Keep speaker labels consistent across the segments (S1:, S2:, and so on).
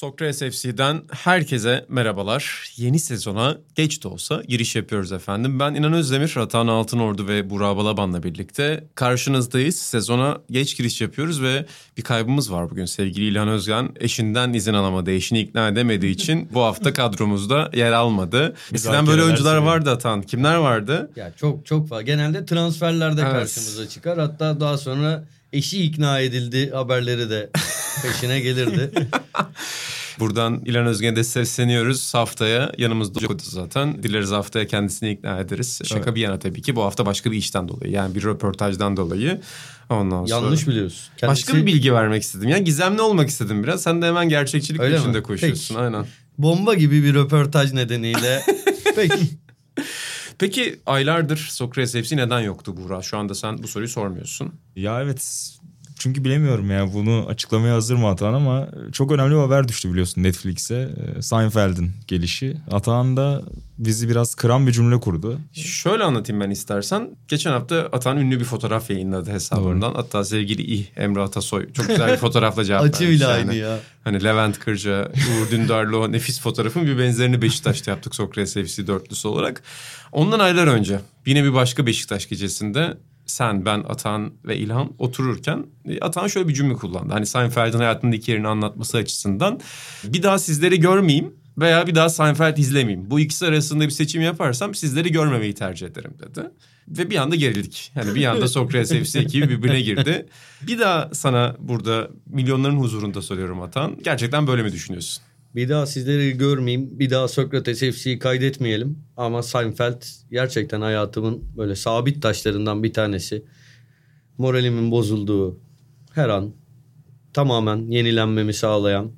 S1: Sokrates FC'den herkese merhabalar. Yeni sezona geç de olsa giriş yapıyoruz efendim. Ben İnan Özdemir, Atan Altınordu ve Burak Balaban'la birlikte karşınızdayız. Sezona geç giriş yapıyoruz ve bir kaybımız var bugün. Sevgili İlhan Özgen eşinden izin alamadı, eşini ikna edemediği için bu hafta kadromuzda yer almadı. Eskiden böyle oyuncular vardı Atan. Kimler vardı?
S2: Ya çok çok fazla. Genelde transferlerde
S1: Evet.
S2: karşımıza çıkar. Hatta daha sonra eşi ikna edildi haberleri de peşine gelirdi.
S1: Buradan İlhan Özgen'e de sesleniyoruz. Haftaya yanımızda olacak zaten. Dileriz haftaya kendisini ikna ederiz. Şaka bir yana tabii ki. Bu hafta başka bir işten dolayı. Yani bir röportajdan dolayı. Ondan sonra...
S2: Yanlış biliyorsun.
S1: Başka bir bilgi vermek istedim. Ya gizemli olmak istedim biraz. Sen de hemen gerçekçilik
S2: Öyle mi?
S1: peşinde koşuyorsun.
S2: Peki.
S1: Aynen.
S2: Bomba gibi bir röportaj nedeniyle. Peki.
S1: Peki aylardır Sokrates FC neden yoktu Buğra? Şu anda sen bu soruyu sormuyorsun.
S3: Ya evet çünkü bilemiyorum ya bunu açıklamaya hazır mı Atahan ama çok önemli bir haber düştü biliyorsun Netflix'e. Ee, Seinfeld'in gelişi. Atahan da bizi biraz kıran bir cümle kurdu.
S1: Şöyle anlatayım ben istersen. Geçen hafta Atan ünlü bir fotoğraf yayınladı hesabından. Hatta sevgili İh Emre Atasoy çok güzel bir fotoğrafla cevap vermiş.
S2: Bile
S1: yani.
S2: ya.
S1: Hani Levent Kırca, Uğur Dündar'la o nefis fotoğrafın bir benzerini Beşiktaş'ta yaptık Sokrates FC dörtlüsü olarak. Ondan aylar önce yine bir başka Beşiktaş gecesinde sen, ben, Atan ve İlhan otururken e, Atan şöyle bir cümle kullandı. Hani Seinfeld'in hayatının iki yerini anlatması açısından bir daha sizleri görmeyeyim veya bir daha Seinfeld izlemeyeyim. Bu ikisi arasında bir seçim yaparsam sizleri görmemeyi tercih ederim dedi. Ve bir anda gerildik. Yani bir anda Sokrates FC ekibi birbirine girdi. Bir daha sana burada milyonların huzurunda soruyorum Atan. Gerçekten böyle mi düşünüyorsun?
S2: Bir daha sizleri görmeyeyim. Bir daha Sokrates FC'yi kaydetmeyelim. Ama Seinfeld gerçekten hayatımın böyle sabit taşlarından bir tanesi. Moralimin bozulduğu her an tamamen yenilenmemi sağlayan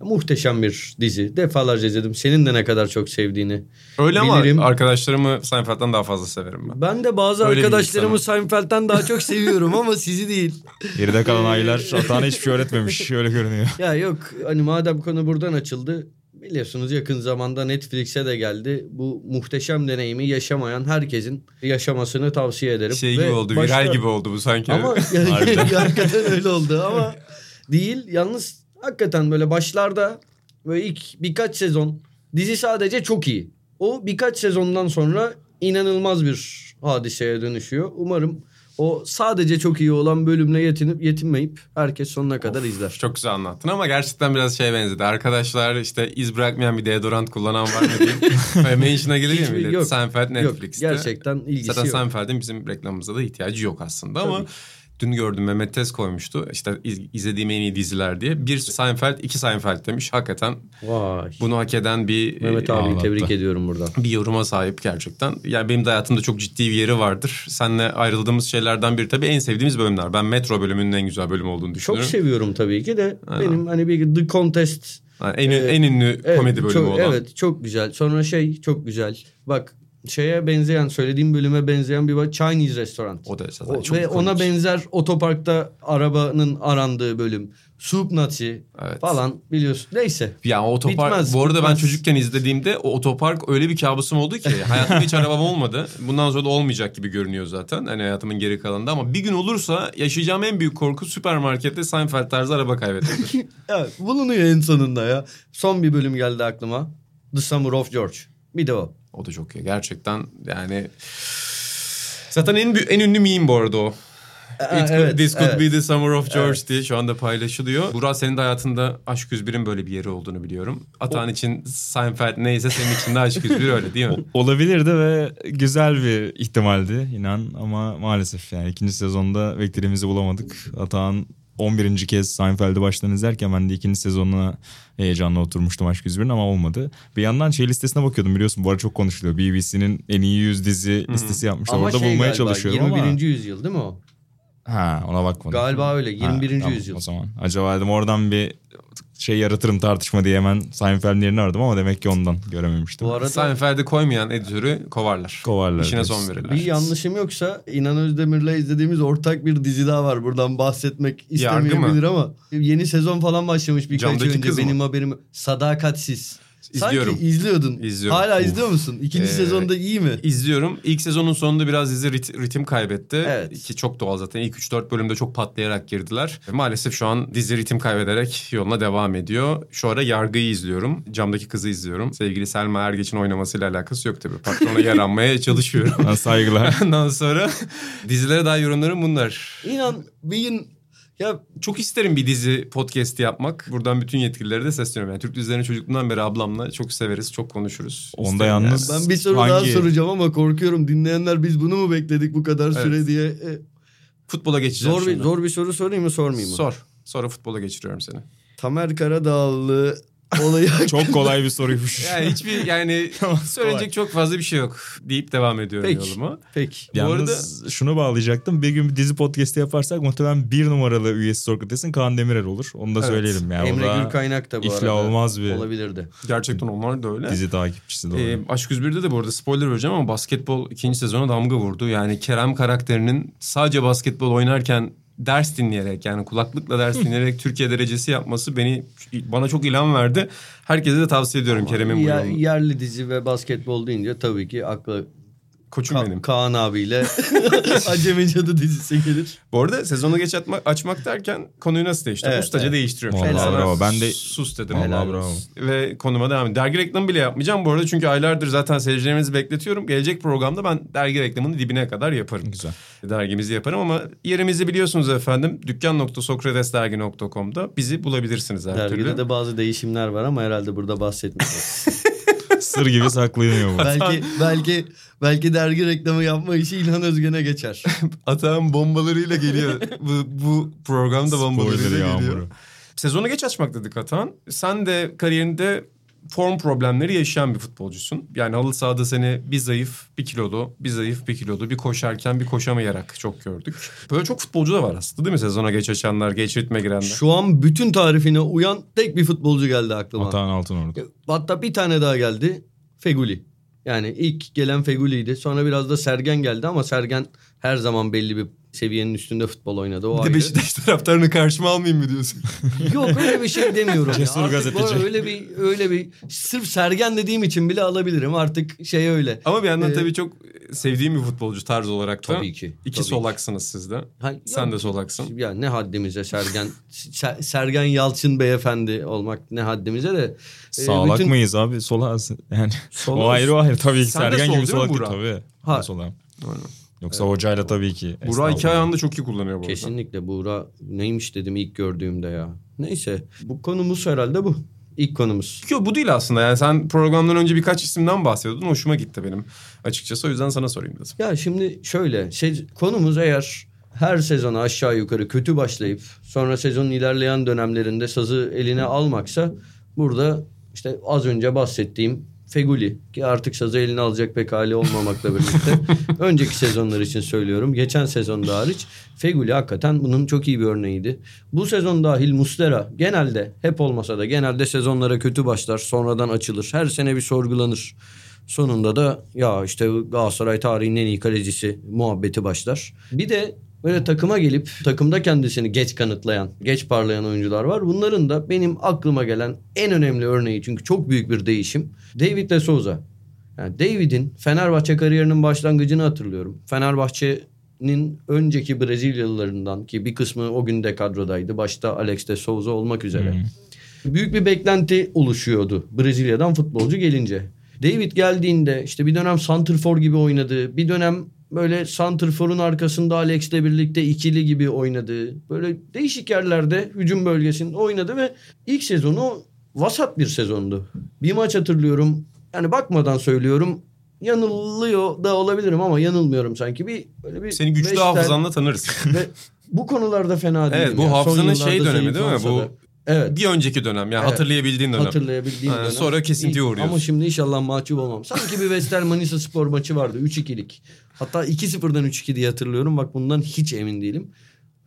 S2: muhteşem bir dizi. Defalarca izledim. Senin de ne kadar çok sevdiğini.
S1: Öyle ama
S2: Bilirim.
S1: arkadaşlarımı Seinfeld'den daha fazla severim ben.
S2: Ben de bazı
S1: Öyle
S2: arkadaşlarımı. Seinfeld'den daha çok seviyorum ama sizi değil.
S3: Geride kalan aylar Atahan'a hiçbir şey öğretmemiş. Öyle görünüyor.
S2: Ya yok hani madem konu buradan açıldı biliyorsunuz yakın zamanda Netflix'e de geldi. Bu muhteşem deneyimi yaşamayan herkesin yaşamasını tavsiye ederim.
S1: Şey
S2: Ve
S1: gibi oldu,
S2: başta-
S1: viral gibi oldu bu sanki.
S2: Ama hakikaten öyle oldu ama değil. Yalnız hakikaten böyle başlarda böyle ilk birkaç sezon dizi sadece çok iyi. O birkaç sezondan sonra inanılmaz bir hadiseye dönüşüyor. Umarım o sadece çok iyi olan bölümle yetinip yetinmeyip herkes sonuna kadar izler.
S1: Çok güzel anlattın ama gerçekten biraz şeye benzedi. Arkadaşlar işte iz bırakmayan bir deodorant kullanan var mı diyeyim. Mention'a gelir ya millet.
S2: yok.
S1: Seinfeld
S2: Yok
S1: Netflix'te.
S2: gerçekten ilgisi
S1: Zaten
S2: yok.
S1: Seinfeld'in bizim reklamımıza da ihtiyacı yok aslında ama
S2: Tabii.
S1: Dün gördüm Mehmet Tez koymuştu. İşte iz- izlediğim en iyi diziler diye. Bir Seinfeld, iki Seinfeld demiş. Hakikaten
S2: Vay.
S1: bunu hak eden bir
S2: Mehmet
S1: e,
S2: abi
S3: ağlattı.
S2: tebrik ediyorum buradan.
S1: bir yoruma sahip gerçekten. Yani benim de hayatımda çok ciddi bir yeri vardır. Seninle ayrıldığımız şeylerden biri tabii en sevdiğimiz bölümler. Ben Metro bölümünün en güzel bölüm olduğunu
S2: Çok
S1: düşünüyorum.
S2: seviyorum tabii ki de
S1: Aynen.
S2: benim hani bir The Contest
S1: Yani en,
S2: Ee,
S1: en ünlü
S2: Evet,
S1: komedi bölümü
S2: çok,
S1: olan.
S2: Evet çok güzel. Sonra şey çok güzel. Bak şeye benzeyen söylediğim bölüme benzeyen bir var. Chinese Restaurant.
S1: O da zaten
S2: O-
S1: çok
S2: ve
S1: komik.
S2: ona benzer otoparkta arabanın arandığı bölüm. Soup Nazi
S1: Evet.
S2: falan biliyorsun. Neyse.
S1: Ya o otopark
S2: Bitmez,
S1: bu arada ben
S2: bitmez.
S1: çocukken izlediğimde o otopark öyle bir kabusum oldu ki hayatımda hiç arabam olmadı. Bundan sonra da olmayacak gibi görünüyor zaten. Hani hayatımın geri kalanında ama bir gün olursa yaşayacağım en büyük korku süpermarkette Seinfeld tarzı araba kaybetmektir.
S2: Evet bulunuyor en sonunda ya. Son bir bölüm geldi aklıma. The Summer of George. Bir de o.
S1: o da çok iyi. Gerçekten yani Zaten en, en ünlü meme bu arada o.
S2: Aa,
S1: It could-
S2: evet,
S1: This could
S2: evet.
S1: be the summer of George
S2: Evet.
S1: diye şu anda paylaşılıyor. Burak senin de hayatında Aşk 101'in böyle bir yeri olduğunu biliyorum. Atan için Seinfeld neyse senin için de Aşk 101 öyle değil mi?
S3: O- Olabilirdi ve güzel bir ihtimaldi inan ama maalesef yani ikinci sezonda beklediğimizi bulamadık. Atahan 11. kez Seinfeld'i baştan izlerken ben de ikinci sezonuna heyecanla oturmuştum Aşk 101'in ama olmadı. Bir yandan şey listesine bakıyordum biliyorsun bu ara çok konuşuluyor. BBC'nin en iyi 100 dizi listesi yapmışlar.
S2: Ama
S3: Orada
S2: şey
S3: bulmaya
S2: galiba,
S3: çalışıyorum
S2: 21.
S3: ama
S2: yüzyıl değil mi o?
S3: Ha ona bakmadım.
S2: Galiba öyle. 21.
S3: Ha, tamam,
S2: yüzyıl.
S3: O zaman. Acaba dedim oradan bir şey yaratırım tartışma diye hemen Seinfeld'in yerini aradım ama demek ki ondan görememiştim.
S2: Bu arada
S1: Seinfeld'e koymayan editörü kovarlar.
S3: Kovarlar
S1: İşine
S3: diyorsun.
S1: son verirler.
S2: bir yanlışım yoksa İnan Özdemir'le izlediğimiz ortak bir dizi daha var. Buradan bahsetmek istemeyebilir ama yeni sezon falan başlamış birkaç
S1: Camdaki
S2: ay önce
S1: kız mı?
S2: benim haberim. Sadakatsiz.
S1: İzliyorum.
S2: Sanki izliyordun.
S1: İzliyorum.
S2: Hala
S1: Of.
S2: izliyor musun? İkinci
S1: Ee,
S2: sezonda iyi mi?
S1: İzliyorum. İlk sezonun sonunda biraz dizi rit- ritim kaybetti.
S2: Evet.
S1: Ki çok doğal zaten. İlk 3-4 bölümde çok patlayarak girdiler. Maalesef şu an dizi ritim kaybederek yoluna devam ediyor. Şu ara Yargı'yı izliyorum. Camdaki kızı izliyorum. Sevgili Selma Ergeç'in oynamasıyla alakası yok tabii. Patrona yaranmaya çalışıyorum.
S3: Saygılar.
S1: Ondan sonra dizilere dair yorumlarım bunlar.
S2: İnan bir gün ya
S1: Çok isterim bir dizi podcast yapmak. Buradan bütün yetkililere de sesleniyorum. Yani Türk dizilerini çocukluğundan beri ablamla çok severiz, çok konuşuruz.
S3: Onda
S1: İsterim
S3: yalnız-
S1: yani.
S2: ben bir soru daha
S3: Hangi-
S2: soracağım ama korkuyorum dinleyenler biz bunu mu bekledik bu kadar
S1: Evet.
S2: süre diye. E,
S1: Futbola geçeceğim
S2: zor bir
S1: şimdi.
S2: zor bir soru sorayım mı sormayayım mı?
S1: Sor. Sonra futbola geçiriyorum seni.
S2: Tamer Karadağlı olayı
S3: Çok kolay bir soruymuş.
S1: Yani hiçbir yani söyleyecek çok fazla bir şey yok deyip devam ediyorum
S2: Peki.
S1: yoluma.
S2: Peki.
S1: Bu
S3: Yalnız şunu bağlayacaktım. Bir gün bir dizi podcast'i yaparsak muhtemelen bir numaralı üyesi Sokrates'in Kaan Demirel olur. Onu da
S1: Evet.
S3: söyleyelim. Yani
S2: Emre
S3: o da
S2: Gürkaynak da bu
S3: iflah
S2: arada
S3: olmaz bir
S2: olabilirdi.
S1: Gerçekten onlar da öyle.
S3: dizi takipçisi de
S1: Ee,
S3: olur.
S1: Aşk 101'de de bu arada spoiler vereceğim ama basketbol ikinci sezona damga vurdu. Yani Kerem karakterinin sadece basketbol oynarken ders dinleyerek yani kulaklıkla ders dinleyerek Türkiye derecesi yapması beni bana çok ilham verdi. Herkese de tavsiye ediyorum Kerem'in bu
S2: Yer-
S1: yolunu.
S2: yerli dizi ve basketbol deyince tabii ki akla
S1: Koçum
S2: Ka-
S1: benim.
S2: Kaan abiyle Acemi Cadı dizisi gelir.
S1: Bu arada sezonu geç atma, açmak derken konuyu nasıl değiştiriyorum?
S2: Evet,
S1: Ustaca
S2: evet.
S1: değiştiriyorum.
S3: Vallahi
S1: sana
S3: bravo. Ben de-
S1: sus dedim.
S3: Vallahi
S1: Helal
S3: bravo.
S1: Ve konuma devam ediyorum. Dergi reklamı bile yapmayacağım bu arada çünkü aylardır zaten seyircilerimizi bekletiyorum. Gelecek programda ben dergi reklamını dibine kadar yaparım.
S3: Güzel.
S1: Dergimizi yaparım ama yerimizi biliyorsunuz efendim. Dükkan.sokratesdergi.com'da bizi bulabilirsiniz her
S2: Dergide
S1: türlü.
S2: de bazı değişimler var ama herhalde burada bahsetmeyeceğiz.
S3: Sır gibi saklanıyor bu.
S2: belki belki belki dergi reklamı yapma işi İlhan Özgen'e geçer.
S1: Atağın bombalarıyla geliyor. bu, bu programda bombalarıyla
S3: Spoiler
S1: geliyor.
S3: yağmuru.
S1: Sezonu geç açmak dedik Atan. Sen de kariyerinde form problemleri yaşayan bir futbolcusun. Yani halı sahada seni bir zayıf bir kilolu, bir zayıf bir kilolu, bir koşarken bir koşamayarak çok gördük. Böyle çok futbolcu da var aslında değil mi? Sezona geç açanlar, geç ritme girenler.
S2: Şu an bütün tarifine uyan tek bir futbolcu geldi aklıma.
S3: Atahan Altınordu.
S2: Hatta bir tane daha geldi. Feguli. Yani ilk gelen Feguli'ydi. Sonra biraz da Sergen geldi ama Sergen her zaman belli bir seviyenin üstünde futbol oynadı. O
S1: Bir de
S2: ayrı.
S1: Beşiktaş taraftarını karşıma almayayım mı diyorsun?
S2: Yok öyle bir şey demiyorum. ya.
S3: Cesur gazeteci.
S2: öyle bir öyle bir sırf Sergen dediğim için bile alabilirim. Artık şey öyle.
S1: Ama bir yandan
S2: Ee,
S1: tabii çok sevdiğim bir futbolcu tarz olarak da.
S2: Tabii ki,
S1: İki
S2: tabii ki.
S1: solaksınız siz de.
S2: Ha,
S1: Sen
S2: yok.
S1: de solaksın.
S2: Ya ne haddimize Sergen Ser- Sergen Yalçın beyefendi olmak ne haddimize de. e,
S3: Sağlak
S2: bütün-
S3: mıyız abi? Sola yani.
S2: Sola-
S3: o ayrı o ayrı tabii ki.
S1: Sen de
S3: Sergen gibi solak tabii.
S2: Ha.
S3: Ha. Sola. Yoksa hocayla tabii ki.
S1: Burak iki ayağını da çok iyi kullanıyor bu arada.
S2: Kesinlikle Buğra neymiş dedim ilk gördüğümde ya. Neyse bu konumuz herhalde bu. İlk konumuz.
S1: Yok bu değil aslında. Yani sen programdan önce birkaç isimden bahsediyordun. Hoşuma gitti benim açıkçası. O yüzden sana sorayım dedim.
S2: Ya şimdi şöyle şey, konumuz eğer her sezona aşağı yukarı kötü başlayıp sonra sezonun ilerleyen dönemlerinde sazı eline almaksa burada işte az önce bahsettiğim Feguli ki artık sazı eline alacak pek hali olmamakla birlikte önceki sezonlar için söylüyorum. Geçen sezonda hariç Feguli hakikaten bunun çok iyi bir örneğiydi. Bu sezon dahil Muslera genelde hep olmasa da genelde sezonlara kötü başlar sonradan açılır. Her sene bir sorgulanır. Sonunda da ya işte Galatasaray tarihinin en iyi kalecisi muhabbeti başlar. Bir de böyle takıma gelip takımda kendisini geç kanıtlayan, geç parlayan oyuncular var. Bunların da benim aklıma gelen en önemli örneği çünkü çok büyük bir değişim. David de Souza. Yani David'in Fenerbahçe kariyerinin başlangıcını hatırlıyorum. Fenerbahçe'nin önceki Brezilyalılarından ki bir kısmı o gün de kadrodaydı. Başta Alex de Souza olmak üzere. Büyük bir beklenti oluşuyordu Brezilya'dan futbolcu gelince. David geldiğinde işte bir dönem Santrfor gibi oynadı. Bir dönem böyle Santrfor'un arkasında Alex'le birlikte ikili gibi oynadı. Böyle değişik yerlerde hücum bölgesinde oynadı ve ilk sezonu vasat bir sezondu. Bir maç hatırlıyorum. Yani bakmadan söylüyorum. Yanılıyor da olabilirim ama yanılmıyorum sanki. Bir böyle bir
S1: Seni güçlü
S2: Ham-
S1: hafızanla tanırız.
S2: ve bu konularda fena değilim.
S1: Evet, bu
S2: ya. Son
S1: hafızanın şey dönemi değil mi? Bu.
S2: Evet.
S1: bir önceki dönem yani
S2: Evet.
S1: hatırlayabildiğin dönem.
S2: Hatırlayabildiğim
S1: Aynen,
S2: dönem.
S1: sonra kesintiye uğruyorsun.
S2: Ama şimdi inşallah mahcup olmam. Sanki bir Vestel Manisa Spor maçı vardı 3-2'lik. Hatta 2-0'dan 3-2 diye hatırlıyorum. Bak bundan hiç emin değilim.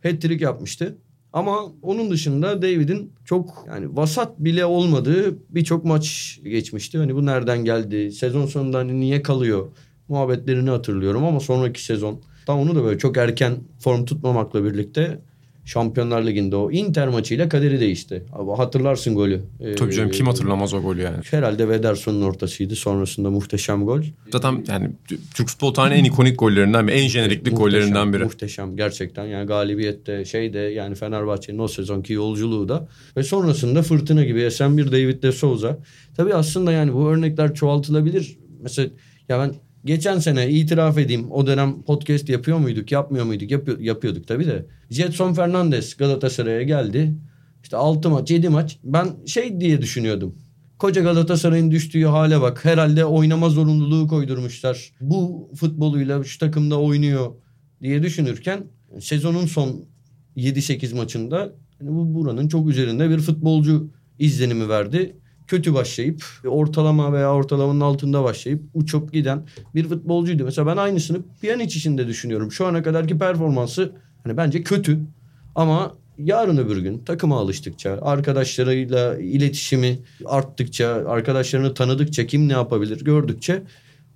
S2: Hat-trick yapmıştı. Ama onun dışında David'in çok yani vasat bile olmadığı birçok maç geçmişti. Hani bu nereden geldi? Sezon sonunda hani niye kalıyor? Muhabbetlerini hatırlıyorum ama sonraki sezon tam onu da böyle çok erken form tutmamakla birlikte Şampiyonlar Ligi'nde o Inter maçıyla kaderi değişti. Abi hatırlarsın golü. Ee,
S1: Tabii canım kim hatırlamaz o golü yani.
S2: Herhalde Vederson'un ortasıydı. Sonrasında muhteşem gol.
S1: Zaten yani Türk futbol tarihinin en ikonik gollerinden biri. En jenerikli
S2: Muhteşem,
S1: gollerinden biri.
S2: Muhteşem gerçekten. Yani galibiyette şeyde yani Fenerbahçe'nin o sezonki yolculuğu da ve sonrasında fırtına gibi esen bir David de Souza. Tabii aslında yani bu örnekler çoğaltılabilir. Mesela ya ben geçen sene itiraf edeyim o dönem podcast yapıyor muyduk yapmıyor muyduk Yapıyor, yapıyorduk tabii de. Jetson Fernandez Galatasaray'a geldi. İşte 6 maç 7 maç ben şey diye düşünüyordum. Koca Galatasaray'ın düştüğü hale bak. Herhalde oynama zorunluluğu koydurmuşlar. Bu futboluyla şu takımda oynuyor diye düşünürken sezonun son 7-8 maçında hani bu buranın çok üzerinde bir futbolcu izlenimi verdi. Kötü başlayıp ortalama veya ortalamanın altında başlayıp uçup giden bir futbolcuydu. Mesela ben aynısını Pjanic için de düşünüyorum. Şu ana kadarki performansı hani bence kötü ama yarın öbür gün takıma alıştıkça, arkadaşlarıyla iletişimi arttıkça, arkadaşlarını tanıdıkça kim ne yapabilir gördükçe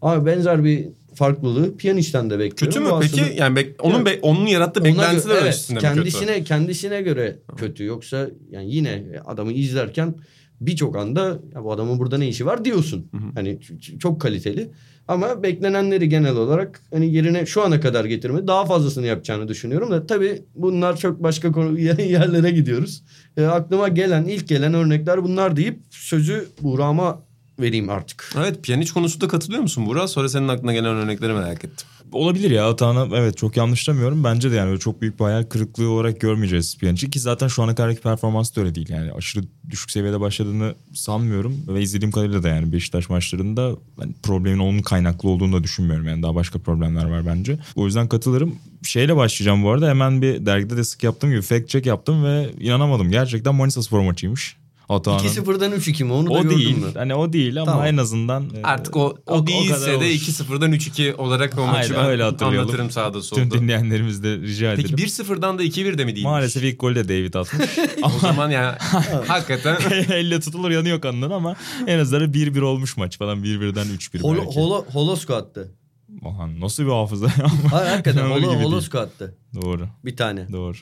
S2: abi benzer bir farklılığı Pjanic'ten de bekliyorum.
S1: Kötü mü
S2: Bu
S1: peki?
S2: aslında-
S1: Yani bek- onun be- onun yarattığı beklentiler
S2: evet,
S1: ölçüsünde mi
S2: kendisine
S1: kötü?
S2: kendisine göre kötü yoksa yani yine adamı izlerken birçok anda ya bu adamın burada ne işi var diyorsun. Hani ç- ç- çok kaliteli ama beklenenleri genel olarak hani yerine şu ana kadar getirme daha fazlasını yapacağını düşünüyorum da tabii bunlar çok başka konu yerlere gidiyoruz. E, aklıma gelen ilk gelen örnekler bunlar deyip sözü Buğra'ma vereyim artık.
S1: Evet Pjanic konusunda katılıyor musun Burak? Sonra senin aklına gelen örnekleri merak ettim.
S3: Olabilir ya Atahan'a evet çok yanlışlamıyorum. Bence de yani öyle çok büyük bir hayal kırıklığı olarak görmeyeceğiz Pjanic'i ki zaten şu ana kadarki performansı da öyle değil. Yani aşırı düşük seviyede başladığını sanmıyorum ve izlediğim kadarıyla da yani Beşiktaş maçlarında ben problemin onun kaynaklı olduğunu da düşünmüyorum. Yani daha başka problemler var bence. O yüzden katılırım. Şeyle başlayacağım bu arada hemen bir dergide de sık yaptığım gibi fact check yaptım ve inanamadım. Gerçekten Manisa Spor maçıymış. Atahan'ın.
S2: 2-0'dan 3-2 mi onu da
S3: O
S2: gördün
S3: değil.
S2: mü?
S3: Hani o değil ama
S2: Tamam.
S3: en azından e,
S1: Artık o, o,
S3: o
S1: değilse de
S3: olur.
S1: 2-0'dan 3-2 olarak o maçı
S3: Aynen, öyle
S1: ben
S3: hatırlayalım.
S1: anlatırım sağda
S3: tüm
S1: solda.
S3: dinleyenlerimiz de rica ederim.
S1: Peki 1-0'dan da 2-1 de mi değil?
S3: Maalesef ilk golü de David atmış.
S1: O zaman ya hakikaten
S3: Elle tutulur yanıyor kanından ama en azından 1-1 olmuş maç falan 1-1'den 3-1
S2: Holo,
S3: belki.
S2: holo, holosko attı.
S3: Aman, nasıl bir hafıza ya.
S2: Hayır hakikaten holo, holosko attı.
S3: Doğru
S2: Bir tane.
S3: doğru.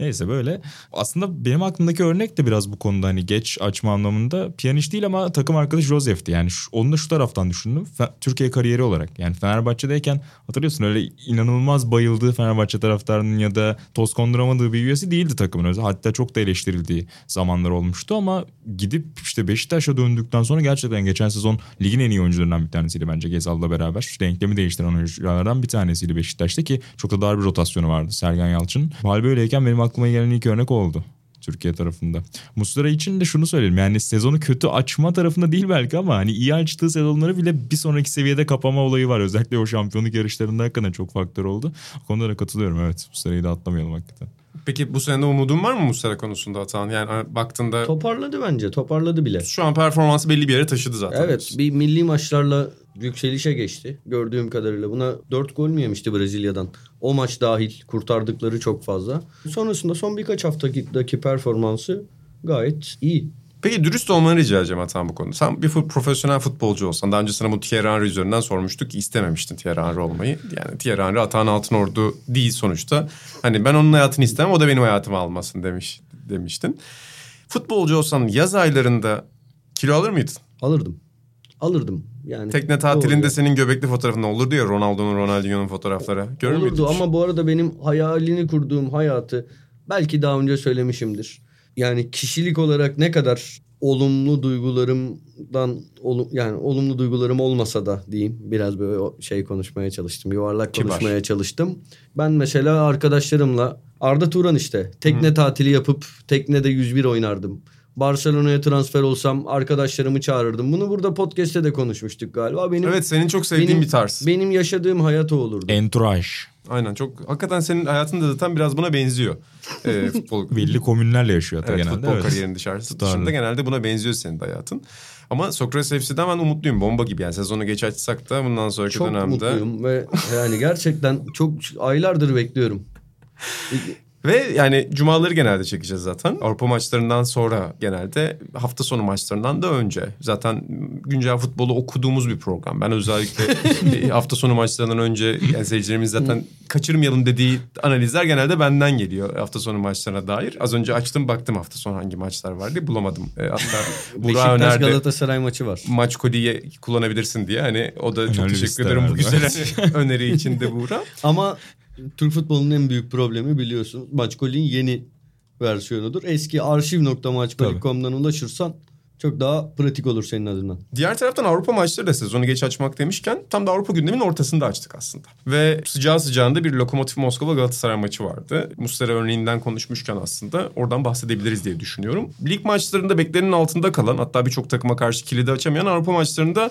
S3: Neyse böyle. Aslında benim aklımdaki örnek de biraz bu konuda hani geç açma anlamında. Piyaniş değil ama takım arkadaşı Josef'ti. Yani onu da şu taraftan düşündüm. Fe- Türkiye kariyeri olarak. Yani Fenerbahçe'deyken hatırlıyorsun öyle inanılmaz bayıldığı Fenerbahçe taraftarının ya da toz konduramadığı bir üyesi değildi takımın. özü. Hatta çok da eleştirildiği zamanlar olmuştu ama gidip işte Beşiktaş'a döndükten sonra gerçekten geçen sezon ligin en iyi oyuncularından bir tanesiydi bence Gezal'la beraber. Şu denklemi değiştiren oyunculardan bir tanesiydi Beşiktaş'ta ki çok da dar bir rotasyonu vardı Sergen Yalçın. Hal böyleyken benim aklıma gelen ilk örnek oldu. Türkiye tarafında. Muslera için de şunu söyleyelim. Yani sezonu kötü açma tarafında değil belki ama hani iyi açtığı sezonları bile bir sonraki seviyede kapama olayı var. Özellikle o şampiyonluk yarışlarında hakikaten çok faktör oldu. O konuda da katılıyorum evet. Muslera'yı da atlamayalım hakikaten.
S1: Peki bu sene umudun var mı Muslera konusunda Atan? Yani baktığında
S2: Toparladı bence. Toparladı bile.
S1: şu an performansı belli bir yere taşıdı zaten.
S2: Evet bir milli maçlarla yükselişe geçti. Gördüğüm kadarıyla buna 4 gol mü yemişti Brezilya'dan? O maç dahil kurtardıkları çok fazla. Sonrasında son birkaç haftaki performansı gayet iyi.
S1: Peki dürüst olmanı rica edeceğim Atan bu konuda. Sen bir profesyonel futbolcu olsan daha önce sana bu Thierry Henry üzerinden sormuştuk ki istememiştin Thierry Henry olmayı. Yani Thierry Henry Atan Altınordu değil sonuçta. Hani ben onun hayatını istemem o da benim hayatımı almasın demiş demiştin. Futbolcu olsan yaz aylarında kilo alır mıydın?
S2: Alırdım. Alırdım. Yani
S1: Tekne tatilinde
S2: Doğru.
S1: senin göbekli fotoğrafın olurdu ya Ronaldo'nun Ronaldinho'nun fotoğrafları. Görür müydün?
S2: Olurdu ama bu arada benim hayalini kurduğum hayatı belki daha önce söylemişimdir. Yani kişilik olarak ne kadar olumlu duygularımdan olum, yani olumlu duygularım olmasa da diyeyim biraz böyle şey konuşmaya çalıştım. Yuvarlak
S1: Kibar.
S2: konuşmaya çalıştım. Ben mesela arkadaşlarımla Arda Turan işte tekne tatili yapıp teknede 101 oynardım. Barcelona'ya transfer olsam arkadaşlarımı çağırırdım. Bunu burada podcast'te de konuşmuştuk galiba. Benim
S1: Evet senin çok sevdiğin
S2: benim,
S1: bir tarz.
S2: Benim yaşadığım hayat o olurdu.
S3: Entourage.
S1: Aynen çok hakikaten senin hayatın da zaten biraz buna benziyor. Ee, futbol
S3: Belli komünlerle yaşıyor hatta
S1: Evet,
S3: genelde.
S1: futbol
S3: evet.
S1: kariyerin dışarısı
S3: Tutarlı.
S1: dışında genelde buna benziyor senin de hayatın. Ama Sokrates FC'den ben umutluyum. Bomba gibi yani sezonu geç açsak da bundan sonraki
S2: çok
S1: dönemde.
S2: mutluyum ve yani gerçekten çok aylardır bekliyorum.
S1: Ve yani cumaları genelde çekeceğiz zaten. Avrupa maçlarından sonra genelde hafta sonu maçlarından da önce. Zaten güncel futbolu okuduğumuz bir program. Ben özellikle hafta sonu maçlarından önce yani seyircilerimiz zaten kaçırmayalım dediği analizler genelde benden geliyor hafta sonu maçlarına dair. Az önce açtım baktım hafta sonu hangi maçlar vardı bulamadım. E, hatta Burak önerdi
S2: Galatasaray maçı var.
S1: maç kodiyi kullanabilirsin diye. Hani o da çok
S3: Önemli
S1: teşekkür ederim bu güzel öneri için de Buğra.
S2: Ama Türk futbolunun en büyük problemi biliyorsun. Maçkol'in yeni versiyonudur. Eski arşiv.maçkolik.com'dan ulaşırsan çok daha pratik olur senin adına.
S1: Diğer taraftan Avrupa maçları da sezonu geç açmak demişken tam da Avrupa gündeminin ortasında açtık aslında. Ve sıcağı sıcağında bir Lokomotiv Moskova Galatasaray maçı vardı. Muslera örneğinden konuşmuşken aslında oradan bahsedebiliriz diye düşünüyorum. Lig maçlarında beklenenin altında kalan hatta birçok takıma karşı kilidi açamayan Avrupa maçlarında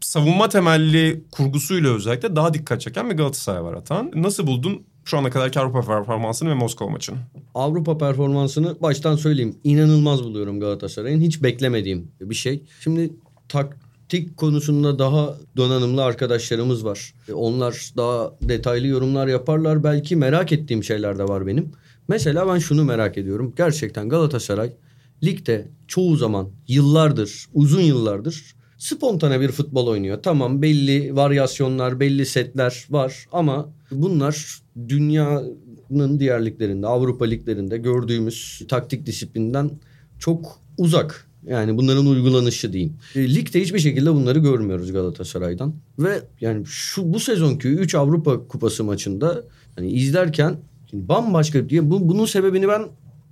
S1: savunma temelli kurgusuyla özellikle daha dikkat çeken bir Galatasaray var Atan. Nasıl buldun şu ana kadarki Avrupa performansını ve Moskova maçını?
S2: Avrupa performansını baştan söyleyeyim. inanılmaz buluyorum Galatasaray'ın. Hiç beklemediğim bir şey. Şimdi taktik konusunda daha donanımlı arkadaşlarımız var. E, Onlar daha detaylı yorumlar yaparlar. Belki merak ettiğim şeyler de var benim. Mesela ben şunu merak ediyorum. Gerçekten Galatasaray ligde çoğu zaman yıllardır, uzun yıllardır spontane bir futbol oynuyor. Tamam belli varyasyonlar, belli setler var ama bunlar dünyanın diğer liglerinde, Avrupa liglerinde gördüğümüz taktik disiplinden çok uzak. Yani bunların uygulanışı diyeyim. E, ligde hiçbir şekilde bunları görmüyoruz Galatasaray'dan. Ve yani şu bu sezonki 3 Avrupa Kupası maçında hani izlerken bambaşka diye bu, bunun sebebini ben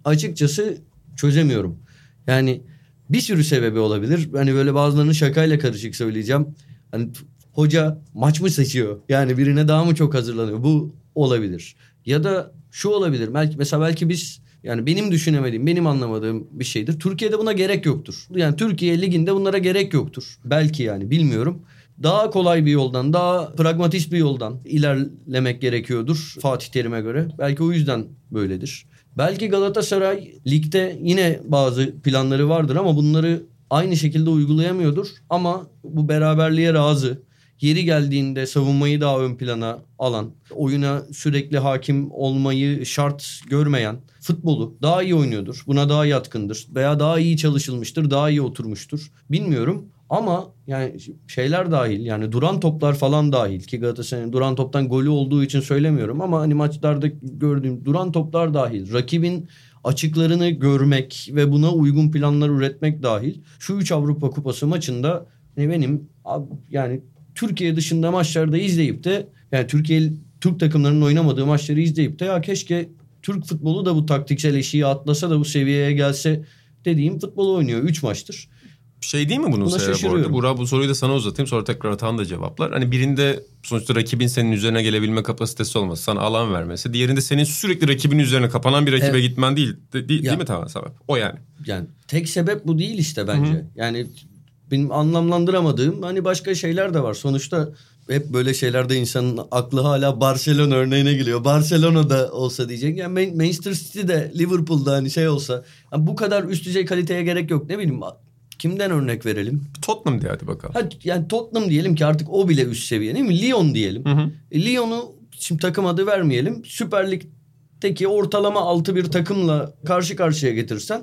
S2: açıkçası çözemiyorum. Yani bir sürü sebebi olabilir. Hani böyle bazılarını şakayla karışık söyleyeceğim. Hani hoca maç mı seçiyor? Yani birine daha mı çok hazırlanıyor? Bu olabilir. Ya da şu olabilir. Belki mesela belki biz yani benim düşünemediğim, benim anlamadığım bir şeydir. Türkiye'de buna gerek yoktur. Yani Türkiye liginde bunlara gerek yoktur. Belki yani bilmiyorum. Daha kolay bir yoldan, daha pragmatist bir yoldan ilerlemek gerekiyordur Fatih Terim'e göre. Belki o yüzden böyledir. Belki Galatasaray ligde yine bazı planları vardır ama bunları aynı şekilde uygulayamıyordur. Ama bu beraberliğe razı. Yeri geldiğinde savunmayı daha ön plana alan, oyuna sürekli hakim olmayı şart görmeyen futbolu daha iyi oynuyordur. Buna daha yatkındır veya daha iyi çalışılmıştır, daha iyi oturmuştur. Bilmiyorum ama yani şeyler dahil yani duran toplar falan dahil ki Galatasaray'ın duran toptan golü olduğu için söylemiyorum ama hani maçlarda gördüğüm duran toplar dahil rakibin açıklarını görmek ve buna uygun planlar üretmek dahil şu 3 Avrupa Kupası maçında hani benim yani Türkiye dışında maçlarda izleyip de yani Türkiye Türk takımlarının oynamadığı maçları izleyip de ya keşke Türk futbolu da bu taktiksel eşiği atlasa da bu seviyeye gelse dediğim futbol oynuyor 3 maçtır.
S1: Şey değil mi bunun
S2: Buna
S1: sebebi
S2: şaşırıyorum.
S1: Burak bu soruyu da sana uzatayım sonra tekrar Atan da cevaplar. Hani birinde sonuçta rakibin senin üzerine gelebilme kapasitesi olması, sana alan vermesi. Diğerinde senin sürekli rakibin üzerine kapanan bir rakibe
S2: Evet.
S1: gitmen değil. De- değil,
S2: Ya.
S1: değil mi tamam sebep? O yani.
S2: Yani tek sebep bu değil işte bence. Yani benim anlamlandıramadığım hani başka şeyler de var. Sonuçta hep böyle şeylerde insanın aklı hala Barcelona örneğine geliyor. Barcelona'da olsa diyecek. Yani Man- Manchester City'de Liverpool'da hani şey olsa yani bu kadar üst düzey kaliteye gerek yok. Ne bileyim kimden örnek verelim?
S1: Tottenham diye hadi bakalım.
S2: Ha, yani Tottenham diyelim ki artık o bile üst seviye değil mi? Lyon diyelim. E, Lyon'u şimdi takım adı vermeyelim. Süper Lig'deki ortalama altı bir takımla karşı karşıya getirsen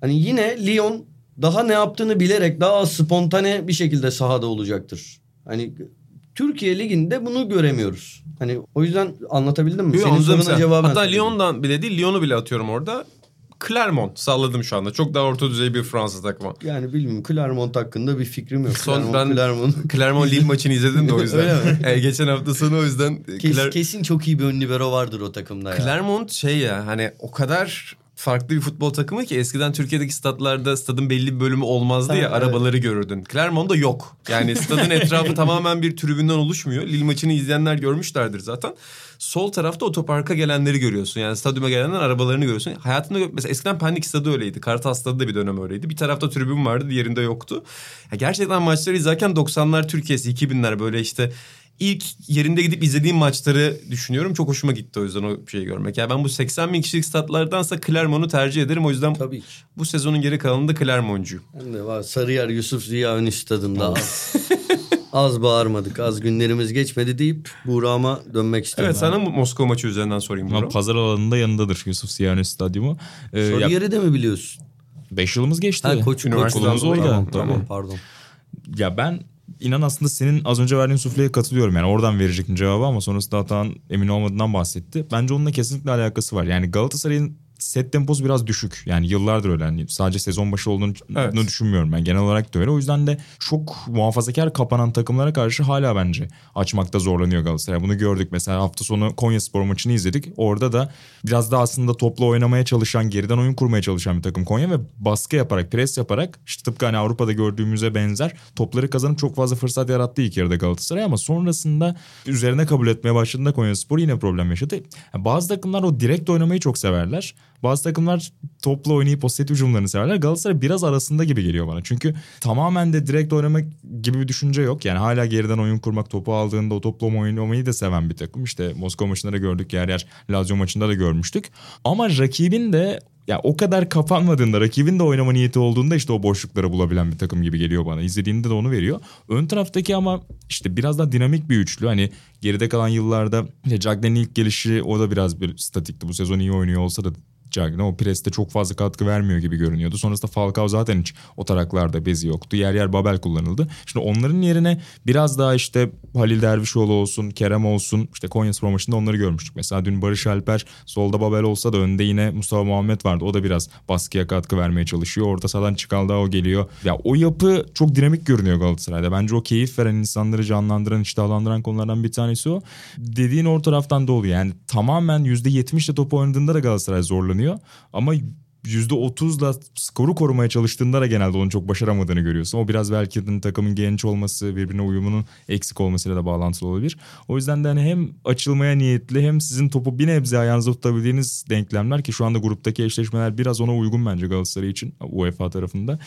S2: hani yine Lyon daha ne yaptığını bilerek daha spontane bir şekilde sahada olacaktır. Hani Türkiye Ligi'nde bunu göremiyoruz. Hani o yüzden anlatabildim mi?
S1: Yo,
S2: Senin soruna
S1: sen.
S2: cevaben.
S1: Hatta. Lyon'dan bile değil Lyon'u bile atıyorum orada. Clermont salladım şu anda. Çok daha orta düzey bir Fransız takımı.
S2: Yani bilmiyorum Clermont hakkında bir fikrim yok.
S1: Son
S2: Clermont,
S1: ben
S2: Clermont.
S1: Clermont Lille maçını izledim de o yüzden. E, geçen hafta sonu o yüzden.
S2: Kes-
S1: Cler-
S2: kesin çok iyi bir ön libero vardır o takımda ya.
S1: Clermont şey ya hani o kadar farklı bir futbol takımı ki eskiden Türkiye'deki statlarda stadın belli bir bölümü olmazdı
S2: Ha,
S1: ya
S2: evet.
S1: arabaları görürdün. Clermont'da yok. Yani stadın etrafı tamamen bir tribünden oluşmuyor. Lille maçını izleyenler görmüşlerdir zaten. Sol tarafta otoparka gelenleri görüyorsun. Yani stadyuma gelenler arabalarını görüyorsun. Hayatında mesela eskiden Pendik stadı öyleydi. Kartal stadı da bir dönem öyleydi. Bir tarafta tribün vardı, diğerinde yoktu. Ya gerçekten maçları izlerken 90'lar Türkiye'si, 2000'ler böyle işte ilk yerinde gidip izlediğim maçları düşünüyorum. Çok hoşuma gitti o yüzden o şeyi görmek. Yani ben bu 80 bin kişilik statlardansa Clermont'u tercih ederim. O yüzden
S2: Tabii ki.
S1: bu sezonun geri kalanında Clermont'cu.
S2: Hem de var Sarıyer Yusuf Ziya Ünlü stadında az. Az bağırmadık, az günlerimiz geçmedi deyip Buğra'ma dönmek istiyorum.
S1: Evet sana Moskova maçı üzerinden sorayım bunu.
S3: pazar alanında yanındadır Yusuf Siyani Stadyumu. Ee,
S2: Soru
S3: ya,
S2: yeri de mi biliyorsun?
S3: beş yılımız geçti.
S2: Ha, koç,
S1: Üniversiteden
S2: koç-
S3: dolayı
S2: Tamam, tamam, pardon.
S3: Ya ben inan aslında senin az önce verdiğin sufleye katılıyorum. Yani oradan verecektin cevabı ama sonrasında Atahan emin olmadığından bahsetti. Bence onunla kesinlikle alakası var. Yani Galatasaray'ın set temposu biraz düşük. Yani yıllardır öyle. Yani sadece sezon başı olduğunu
S1: Evet.
S3: düşünmüyorum ben. Genel olarak da öyle. O yüzden de çok muhafazakar kapanan takımlara karşı hala bence açmakta zorlanıyor Galatasaray. Bunu gördük. Mesela hafta sonu Konya Spor maçını izledik. Orada da biraz da aslında topla oynamaya çalışan, geriden oyun kurmaya çalışan bir takım Konya ve baskı yaparak, pres yaparak işte tıpkı hani Avrupa'da gördüğümüze benzer topları kazanıp çok fazla fırsat yarattı ilk yarıda Galatasaray ama sonrasında üzerine kabul etmeye başladığında Konya Spor yine problem yaşadı. Yani bazı takımlar o direkt oynamayı çok severler. Bazı takımlar topla oynayıp o set hücumlarını severler. Galatasaray biraz arasında gibi geliyor bana. Çünkü tamamen de direkt oynamak gibi bir düşünce yok. Yani hala geriden oyun kurmak, topu aldığında o topla oynamayı da seven bir takım. İşte Moskova maçında da gördük, yer yer Lazio maçında da görmüştük. Ama rakibin de ya o kadar kapanmadığında, rakibin de oynama niyeti olduğunda işte o boşlukları bulabilen bir takım gibi geliyor bana. İzlediğinde de onu veriyor. Ön taraftaki ama işte biraz daha dinamik bir üçlü. Hani geride kalan yıllarda işte Cagney'in ilk gelişi o da biraz bir statikti. Bu sezon iyi oynuyor olsa da Cagney preste çok fazla katkı vermiyor gibi görünüyordu. Sonrasında Falcao zaten hiç o taraklarda bezi yoktu. Yer yer Babel kullanıldı. Şimdi onların yerine biraz daha işte Halil Dervişoğlu olsun, Kerem olsun. işte Konya Spor maçında onları görmüştük. Mesela dün Barış Alper solda Babel olsa da önde yine Mustafa Muhammed vardı. O da biraz baskıya katkı vermeye çalışıyor. Orta sahadan Çıkaldağ o geliyor. Ya o yapı çok dinamik görünüyor Galatasaray'da. Bence o keyif veren insanları canlandıran, iştahlandıran konulardan bir tanesi o. Dediğin o taraftan da oluyor. Yani tamamen %70'le top oynadığında da Galatasaray zorlanıyor. Ama %30'la skoru korumaya çalıştığında da genelde onu çok başaramadığını görüyorsun. O biraz belki de takımın genç olması, birbirine uyumunun eksik olmasıyla da bağlantılı olabilir. O yüzden de hani hem açılmaya niyetli hem sizin topu bir nebze ayağınızda tutabildiğiniz denklemler ki şu anda gruptaki eşleşmeler biraz ona uygun bence Galatasaray için UEFA tarafında.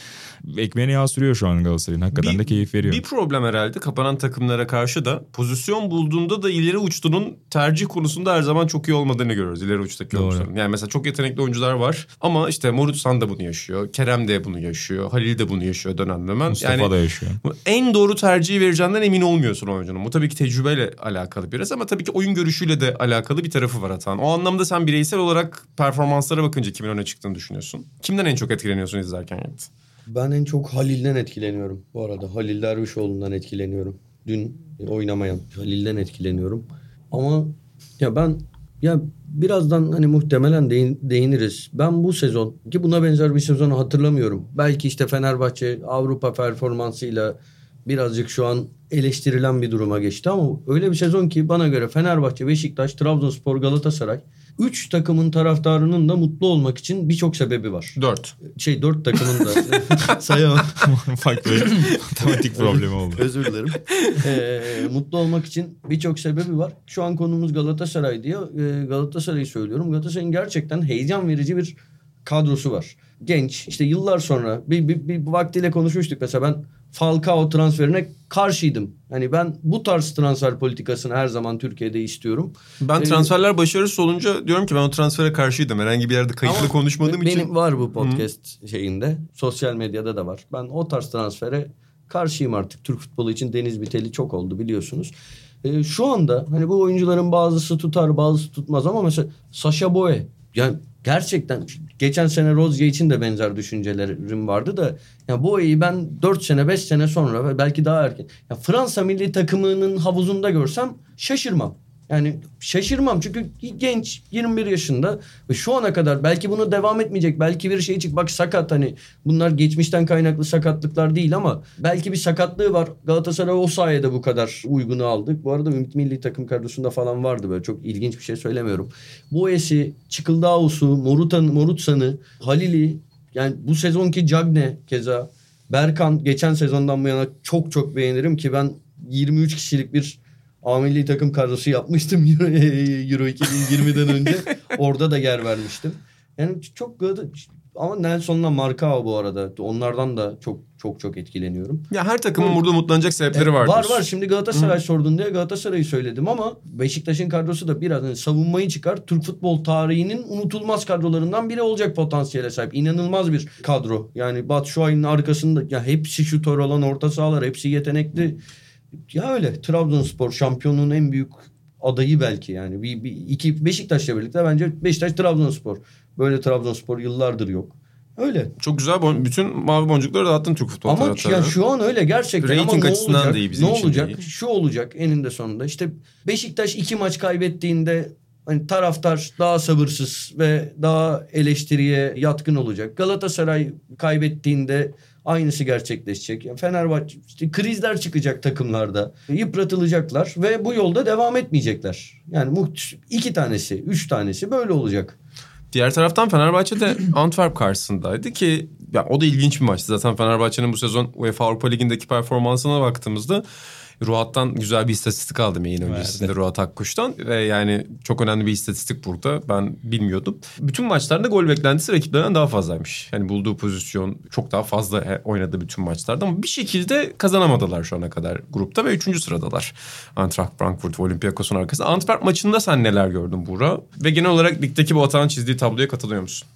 S3: Ekmeğine yağ sürüyor şu an Galatasaray'ın. Hakikaten de keyif veriyor.
S1: Bir problem herhalde kapanan takımlara karşı da pozisyon bulduğunda da ileri uçtunun tercih konusunda her zaman çok iyi olmadığını görüyoruz ileri uçtaki
S3: Doğru.
S1: oyuncuların. Yani mesela çok yetenekli oyuncular var ama işte Morutsan da bunu yaşıyor. Kerem de bunu yaşıyor. Halil de bunu yaşıyor dönem dönem.
S3: Mustafa
S1: yani
S3: da yaşıyor.
S1: bu en doğru tercihi vereceğinden emin olmuyorsun oyuncunun. Bu tabii ki tecrübeyle alakalı biraz ama tabii ki oyun görüşüyle de alakalı bir tarafı var Atan. O anlamda sen bireysel olarak performanslara bakınca kimin öne çıktığını düşünüyorsun. Kimden en çok etkileniyorsun izlerken Yiğit?
S2: Ben en çok Halil'den etkileniyorum bu arada. Halil Dervişoğlu'ndan etkileniyorum. Dün oynamayan Halil'den etkileniyorum. Ama ya ben ya birazdan hani muhtemelen değin- değiniriz. Ben bu sezon ki buna benzer bir sezonu hatırlamıyorum. Belki işte Fenerbahçe Avrupa performansıyla birazcık şu an eleştirilen bir duruma geçti ama öyle bir sezon ki bana göre Fenerbahçe, Beşiktaş, Trabzonspor, Galatasaray üç takımın taraftarının da mutlu olmak için birçok sebebi var.
S1: Dört.
S2: Şey dört takımın da sayamam.
S3: Farklı matematik problemi oldu.
S2: Özür dilerim. Ee, mutlu olmak için birçok sebebi var. Şu an konumuz Galatasaray diye e, Galatasaray'ı söylüyorum. Galatasaray'ın gerçekten heyecan verici bir kadrosu var. Genç işte yıllar sonra bir, bir, bir vaktiyle konuşmuştuk mesela ben Falcao transferine karşıydım. Hani ben bu tarz transfer politikasını her zaman Türkiye'de istiyorum.
S1: Ben
S2: Ee,
S1: transferler başarısız olunca diyorum ki ben o transfere karşıydım. Herhangi bir yerde kayıtlı konuşmadığım
S2: benim
S1: için.
S2: var bu podcast şeyinde. Sosyal medyada da var. Ben o tarz transfere karşıyım artık. Türk futbolu için deniz biteli çok oldu biliyorsunuz. Ee, şu anda hani bu oyuncuların bazısı tutar bazısı tutmaz ama mesela Sasha Boye yani gerçekten geçen sene Rozier için de benzer düşüncelerim vardı da ya Boye'yi ben 4 sene 5 sene sonra belki daha erken ya Fransa milli takımının havuzunda görsem şaşırmam. Yani şaşırmam çünkü genç 21 yaşında şu ana kadar belki bunu devam etmeyecek. Belki bir şey çık bak sakat hani bunlar geçmişten kaynaklı sakatlıklar değil ama belki bir sakatlığı var. Galatasaray o sayede bu kadar uygunu aldık. Bu arada Ümit Milli takım kadrosunda falan vardı böyle çok ilginç bir şey söylemiyorum. Boyesi, Çıkıldağus'u, Morutan, Morutsan'ı, Halil'i yani bu sezonki Cagne keza Berkan geçen sezondan bu yana çok çok beğenirim ki ben 23 kişilik bir A milli takım kadrosu yapmıştım Euro, Euro 2020'den önce. Orada da yer vermiştim. Yani çok ama Nelson'la Marcao bu arada. Onlardan da çok çok çok etkileniyorum.
S1: Ya her takımın burada mutlanacak sebepleri
S2: E,
S1: vardır.
S2: Var var. Şimdi Galatasaray sordun diye Galatasaray'ı söyledim ama Beşiktaş'ın kadrosu da biraz hani savunmayı çıkar. Türk futbol tarihinin unutulmaz kadrolarından biri olacak potansiyele sahip. İnanılmaz bir kadro. Yani Batshuayi'nin arkasında ya hepsi şutör olan orta sahalar, hepsi yetenekli. Ya öyle Trabzonspor şampiyonluğun en büyük adayı belki yani. Bir, bir iki Beşiktaş'la birlikte bence Beşiktaş Trabzonspor. Böyle Trabzonspor yıllardır yok. Öyle.
S1: Çok güzel. bon- Bütün mavi boncukları dağıttın Türk futbol
S2: Ama
S1: taraftarı.
S2: ya şu an öyle gerçekten
S1: Rating
S2: ama ne olacak?
S1: bizim
S2: ne olacak?
S1: iyi.
S2: Şu olacak eninde sonunda. İşte Beşiktaş iki maç kaybettiğinde hani taraftar daha sabırsız ve daha eleştiriye yatkın olacak. Galatasaray kaybettiğinde aynısı gerçekleşecek. Yani Fenerbahçe işte krizler çıkacak takımlarda. Yıpratılacaklar ve bu yolda devam etmeyecekler. Yani iki tanesi, üç tanesi böyle olacak.
S1: Diğer taraftan Fenerbahçe de Antwerp karşısındaydı ki ya o da ilginç bir maçtı. Zaten Fenerbahçe'nin bu sezon UEFA Avrupa Ligi'ndeki performansına baktığımızda Ruat'tan güzel bir istatistik aldım yayın öncesinde Ruat Akkuş'tan. Ve yani çok önemli bir istatistik burada. Ben bilmiyordum. Bütün maçlarda gol beklentisi rakiplerinden daha fazlaymış. Yani bulduğu pozisyon çok daha fazla he- oynadı bütün maçlarda. Ama bir şekilde kazanamadılar şu ana kadar grupta ve üçüncü sıradalar. Eintracht Frankfurt ve Olympiakos'un arkasında. Antwerp maçında sen neler gördün Buğra? Ve genel olarak ligdeki bu Atağan çizdiği tabloya katılıyor musun?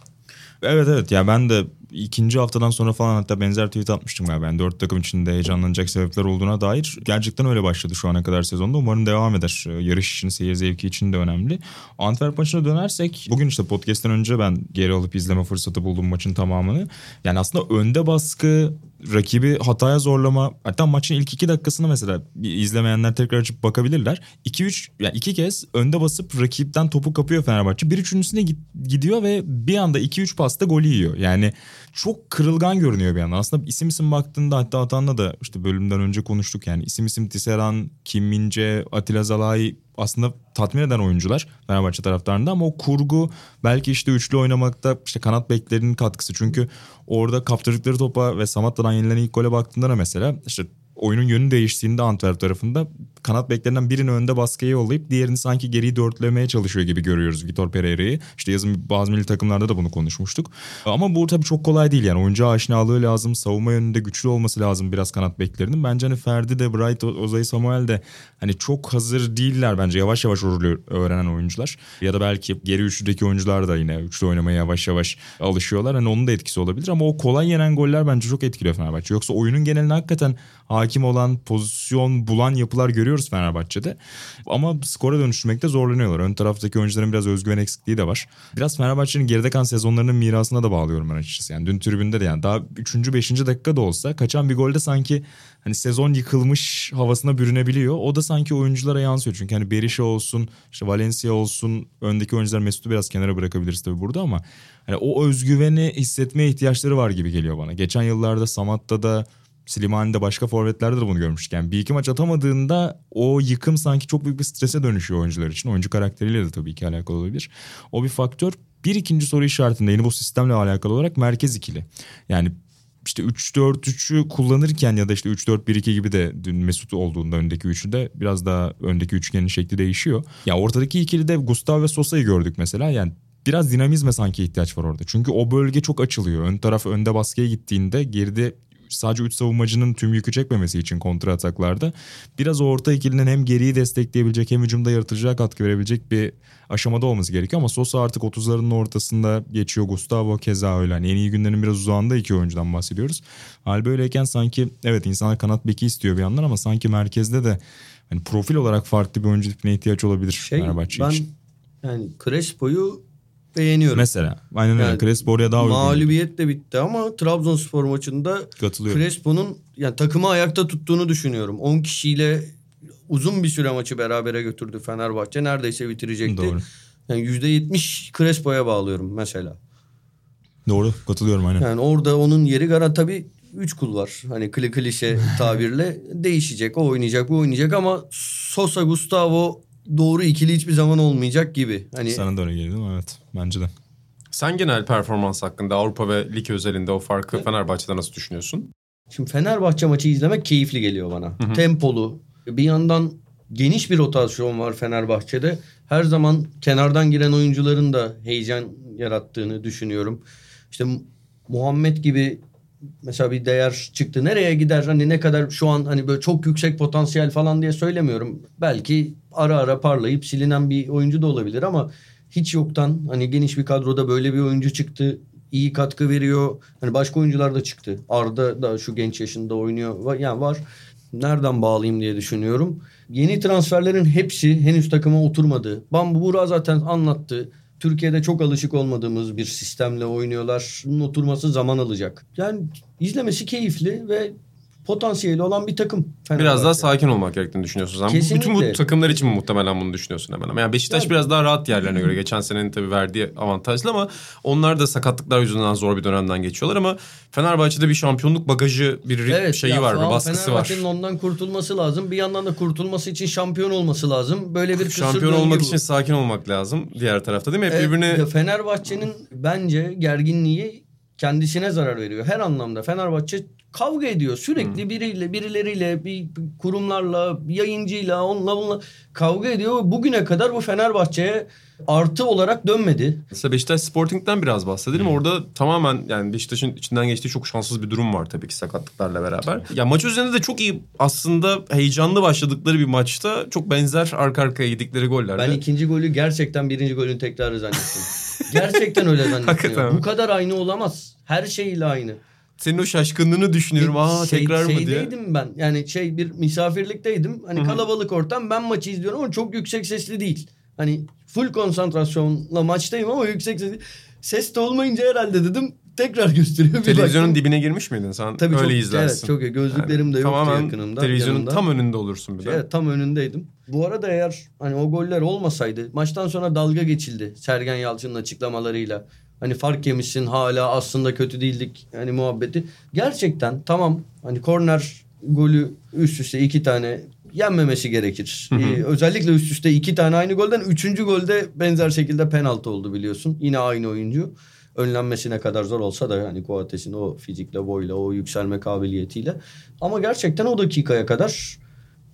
S3: Evet evet ya ben de ikinci haftadan sonra falan hatta benzer tweet atmıştım galiba. Yani dört takım içinde heyecanlanacak sebepler olduğuna dair. Gerçekten öyle başladı şu ana kadar sezonda. Umarım devam eder. Ee, Yarış için, seyir zevki için de önemli. Antwerp maçına dönersek bugün işte podcast'ten önce ben geri alıp izleme fırsatı buldum maçın tamamını. Yani aslında önde baskı, rakibi hataya zorlama. Hatta maçın ilk iki dakikasını mesela izlemeyenler tekrar açıp bakabilirler. 2-3 yani iki kez önde basıp rakipten topu kapıyor Fenerbahçe. Bir üçüncüsüne git- gidiyor ve bir anda 2-3 pasta golü yiyor. Yani çok kırılgan görünüyor bir yandan. Aslında isim isim baktığında hatta Atan'la da işte bölümden önce konuştuk. Yani isim isim Tisseran, Kim Mince, Atilla Zalai aslında tatmin eden oyuncular Fenerbahçe taraftarında ama o kurgu belki işte üçlü oynamakta işte kanat beklerinin katkısı. Çünkü orada kaptırdıkları topa ve Samatta'dan yenilen ilk gole baktığında da mesela işte oyunun yönü değiştiğinde Antwerp tarafında kanat beklerinden birini önde baskıya yollayıp diğerini sanki geriyi dörtlemeye çalışıyor gibi görüyoruz Vitor Pereira'yı. İşte yazın bazı milli takımlarda da bunu konuşmuştuk. Ama bu tabii çok kolay değil yani oyuncu aşinalığı lazım, savunma yönünde güçlü olması lazım biraz kanat beklerinin. Bence hani Ferdi de Bright, Ozay Samuel de hani çok hazır değiller bence yavaş yavaş öğrenen oyuncular. Ya da belki geri üçlüdeki oyuncular da yine üçlü oynamaya yavaş yavaş alışıyorlar. Hani onun da etkisi olabilir ama o kolay yenen goller bence çok etkiliyor Fenerbahçe. Yoksa oyunun geneline hakikaten hakim olan, pozisyon bulan yapılar görüyoruz Fenerbahçe'de. Ama skora dönüştürmekte zorlanıyorlar. Ön taraftaki oyuncuların biraz özgüven eksikliği de var. Biraz Fenerbahçe'nin geride kalan sezonlarının mirasına da bağlıyorum ben açıkçası. Yani dün tribünde de yani daha 3. 5. dakika da olsa kaçan bir golde sanki hani sezon yıkılmış havasına bürünebiliyor. O da sanki oyunculara yansıyor. Çünkü hani Berisha olsun, işte Valencia olsun, öndeki oyuncular Mesut'u biraz kenara bırakabiliriz tabii burada ama hani o özgüveni hissetmeye ihtiyaçları var gibi geliyor bana. Geçen yıllarda Samatta'da Slimani'de başka forvetlerde de bunu görmüştük. Yani bir iki maç atamadığında o yıkım sanki çok büyük bir strese dönüşüyor oyuncular için. Oyuncu karakteriyle de tabii ki alakalı olabilir. O bir faktör. Bir ikinci soru işaretinde yeni bu sistemle alakalı olarak merkez ikili. Yani işte 3-4-3'ü kullanırken ya da işte 3-4-1-2 gibi de dün Mesut olduğunda öndeki üçlü de biraz daha öndeki üçgenin şekli değişiyor. Ya ortadaki ikili de Gustav ve Sosa'yı gördük mesela. Yani biraz dinamizme sanki ihtiyaç var orada. Çünkü o bölge çok açılıyor. Ön taraf önde baskıya gittiğinde geride sadece 3 savunmacının tüm yükü çekmemesi için kontra ataklarda biraz o orta ikilinin hem geriyi destekleyebilecek hem hücumda yaratıcıya katkı verebilecek bir aşamada olması gerekiyor ama Sosa artık 30'larının ortasında geçiyor. Gustavo keza öyle. Yani en iyi günlerin biraz uzağında iki oyuncudan bahsediyoruz. Hal böyleyken sanki evet insanlar kanat beki istiyor bir yandan ama sanki merkezde de hani profil olarak farklı bir oyuncu tipine ihtiyaç olabilir
S2: Şey,
S3: Fenerbahçe
S2: ben
S3: için.
S2: yani Crespo'yu beğeniyorum.
S3: Mesela aynen öyle.
S2: Yani
S3: Crespo oraya daha uygun.
S2: Mağlubiyet de bitti ama Trabzonspor maçında. Crespo'nun yani takımı ayakta tuttuğunu düşünüyorum. 10 kişiyle uzun bir süre maçı berabere götürdü Fenerbahçe. Neredeyse bitirecekti.
S3: Doğru.
S2: Yani %70 Crespo'ya bağlıyorum mesela.
S3: Doğru katılıyorum aynen.
S2: Yani orada onun yeri garanti tabii 3 kul var. Hani kli klişe tabirle değişecek. O oynayacak, bu oynayacak ama Sosa, Gustavo doğru ikili hiçbir zaman olmayacak gibi. Hani
S3: Sana da öyle geliyor değil mi? Evet bence de.
S1: Sen genel performans hakkında Avrupa ve lig özelinde o farkı Fenerbahçe'de nasıl düşünüyorsun?
S2: Şimdi Fenerbahçe maçı izlemek keyifli geliyor bana. Tempolu. Bir yandan geniş bir rotasyon var Fenerbahçe'de. Her zaman kenardan giren oyuncuların da heyecan yarattığını düşünüyorum. İşte Mu- Muhammed gibi mesela bir değer çıktı. Nereye gider? Hani ne kadar şu an hani böyle çok yüksek potansiyel falan diye söylemiyorum. Belki ara ara parlayıp silinen bir oyuncu da olabilir ama hiç yoktan hani geniş bir kadroda böyle bir oyuncu çıktı. iyi katkı veriyor. Hani başka oyuncular da çıktı. Arda da şu genç yaşında oynuyor. Yani var. nereden bağlayayım diye düşünüyorum. Yeni transferlerin hepsi henüz takıma oturmadı. Bambu Buğra zaten anlattı. Türkiye'de çok alışık olmadığımız bir sistemle oynuyorlar. Bunun oturması zaman alacak. Yani izlemesi keyifli ve potansiyeli olan bir takım. Fenerbahçe.
S1: Biraz daha sakin olmak gerektiğini düşünüyorsun sen.
S2: Kesinlikle.
S1: Bütün bu takımlar için mi muhtemelen bunu düşünüyorsun hemen ama. Yani Beşiktaş
S2: Yani-
S1: biraz daha rahat yerlerine göre. Geçen senenin tabii verdiği avantajlı ama onlar da sakatlıklar yüzünden zor bir dönemden geçiyorlar ama Fenerbahçe'de bir şampiyonluk bagajı bir rit- şeyi var, bir baskısı var.
S2: Fenerbahçe'nin ondan kurtulması lazım. Bir yandan da kurtulması için şampiyon olması lazım. Böyle bir
S1: Şampiyon olmak
S2: bu.
S1: için sakin olmak lazım diğer tarafta değil mi? Hep
S2: Evet,
S1: birbirine
S2: Fenerbahçe'nin bence gerginliği kendisine zarar veriyor. Her anlamda Fenerbahçe kavga ediyor. Sürekli biriyle, birileriyle, bir kurumlarla, yayıncıyla, onunla bununla kavga ediyor. Bugüne kadar bu Fenerbahçe'ye artı olarak dönmedi.
S1: Mesela Beşiktaş Sporting'den biraz bahsedelim. Orada tamamen yani Beşiktaş'ın içinden geçtiği çok şanssız bir durum var tabii ki sakatlıklarla beraber. Ya maç üzerinde de çok iyi aslında heyecanlı başladıkları bir maçta çok benzer arka arkaya yedikleri goller.
S2: Ben ikinci golü gerçekten birinci golün tekrarı zannettim. gerçekten öyle.
S1: Hakikaten mi?
S2: Bu kadar aynı olamaz. Her şeyiyle aynı.
S1: Senin o şaşkınlığını düşünüyorum. Aa
S2: Şey-
S1: tekrar mı diye.
S2: şeydeydim ben. Yani şey bir misafirlikteydim. Hani kalabalık ortam ben maçı izliyorum ama çok yüksek sesli değil. Hani full konsantrasyonla maçtayım ama yüksek sesli. Ses de olmayınca herhalde dedim tekrar gösteriyor. Bir
S1: Televizyonun
S2: baktım.
S1: dibine girmiş miydin sen?
S2: Tabii
S1: Öyle
S2: çok,
S1: izlersin.
S2: Evet çok iyi. Gözlüklerim de yoktu
S1: Tamamen
S2: yakınımda.
S1: televizyonun
S2: yanımda.
S1: tam önünde olursun bir de.
S2: Evet tam önündeydim. Bu arada eğer hani o goller olmasaydı maçtan sonra dalga geçildi Sergen Yalçın'ın açıklamalarıyla. Hani fark yemişsin hala aslında kötü değildik hani muhabbeti. Gerçekten tamam hani korner golü üst üste iki tane yenmemesi gerekir. Ee, özellikle üst üste iki tane aynı golden üçüncü golde benzer şekilde penaltı oldu biliyorsun. Yine aynı oyuncu. Önlenmesi ne kadar zor olsa da yani Koates'in o fizikle boyla o yükselme kabiliyetiyle. Ama gerçekten o dakikaya kadar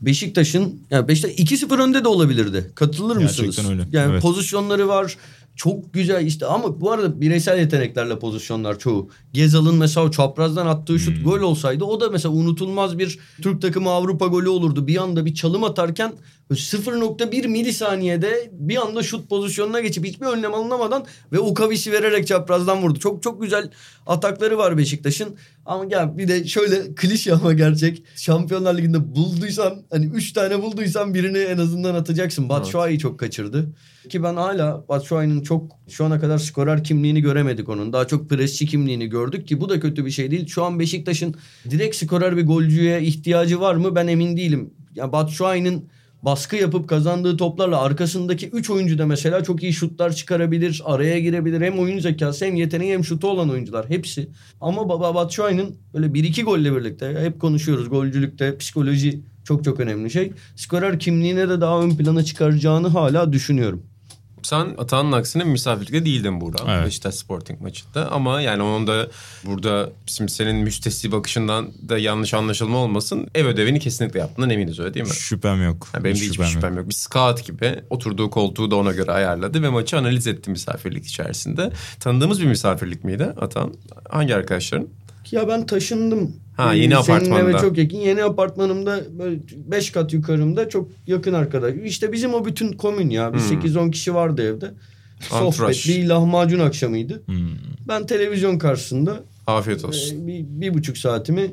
S2: Beşiktaş'ın yani Beşiktaş 2-0 önde de olabilirdi. Katılır
S3: Gerçekten
S2: mısınız?
S3: öyle,
S2: Yani
S3: evet.
S2: pozisyonları var. Çok güzel işte ama bu arada bireysel yeteneklerle pozisyonlar çoğu. Gezal'ın mesela çaprazdan attığı şut
S3: Hmm.
S2: gol olsaydı o da mesela unutulmaz bir Türk takımı Avrupa golü olurdu. Bir anda bir çalım atarken böyle 0.1 milisaniyede bir anda şut pozisyonuna geçip hiçbir önlem alınamadan ve o kavişi vererek çaprazdan vurdu. Çok çok güzel atakları var Beşiktaş'ın. Ama gel bir de şöyle klişe ama gerçek. Şampiyonlar Ligi'nde bulduysan hani 3 tane bulduysan birini en azından atacaksın. Batshuayi çok kaçırdı. Ki ben hala Batshuayi'nin çok şu ana kadar skorer kimliğini göremedik onun. Daha çok presçi kimliğini gördük ki bu da kötü bir şey değil. Şu an Beşiktaş'ın direkt skorer bir golcüye ihtiyacı var mı ben emin değilim. Ya Batshuayi'nin baskı yapıp kazandığı toplarla arkasındaki 3 oyuncu da mesela çok iyi şutlar çıkarabilir, araya girebilir. Hem oyun zekası hem yeteneği hem şutu olan oyuncular hepsi. Ama Baba Batshuayi'nin böyle 1-2 golle birlikte hep konuşuyoruz golcülükte psikoloji çok çok önemli şey. Skorer kimliğine de daha ön plana çıkaracağını hala düşünüyorum.
S1: Sen Atahan'ın aksine misafirlikte değildin burada.
S3: Evet.
S1: Beşiktaş Sporting maçında. Ama yani onun da burada şimdi senin müstesni bakışından da yanlış anlaşılma olmasın. Ev ödevini kesinlikle yaptığından eminiz öyle değil mi?
S3: Şüphem yok.
S1: Yani benim de
S3: Hiç
S1: hiçbir şüphem yok. Bir scout gibi oturduğu koltuğu da ona göre ayarladı ve maçı analiz etti misafirlik içerisinde. Tanıdığımız bir misafirlik miydi Atan? Hangi arkadaşların?
S2: Ya ben taşındım.
S1: Ha, yeni
S2: Senin
S1: apartmanda.
S2: eve çok yakın. Yeni apartmanımda böyle 5 kat yukarımda çok yakın arkadaş. İşte bizim o bütün komün ya. Bir 8-10 kişi vardı evde. Sohbet,
S1: Hmm.
S2: Bir lahmacun akşamıydı.
S3: Hmm.
S2: Ben televizyon karşısında
S1: Afiyet olsun.
S2: e, bir, bir buçuk saatimi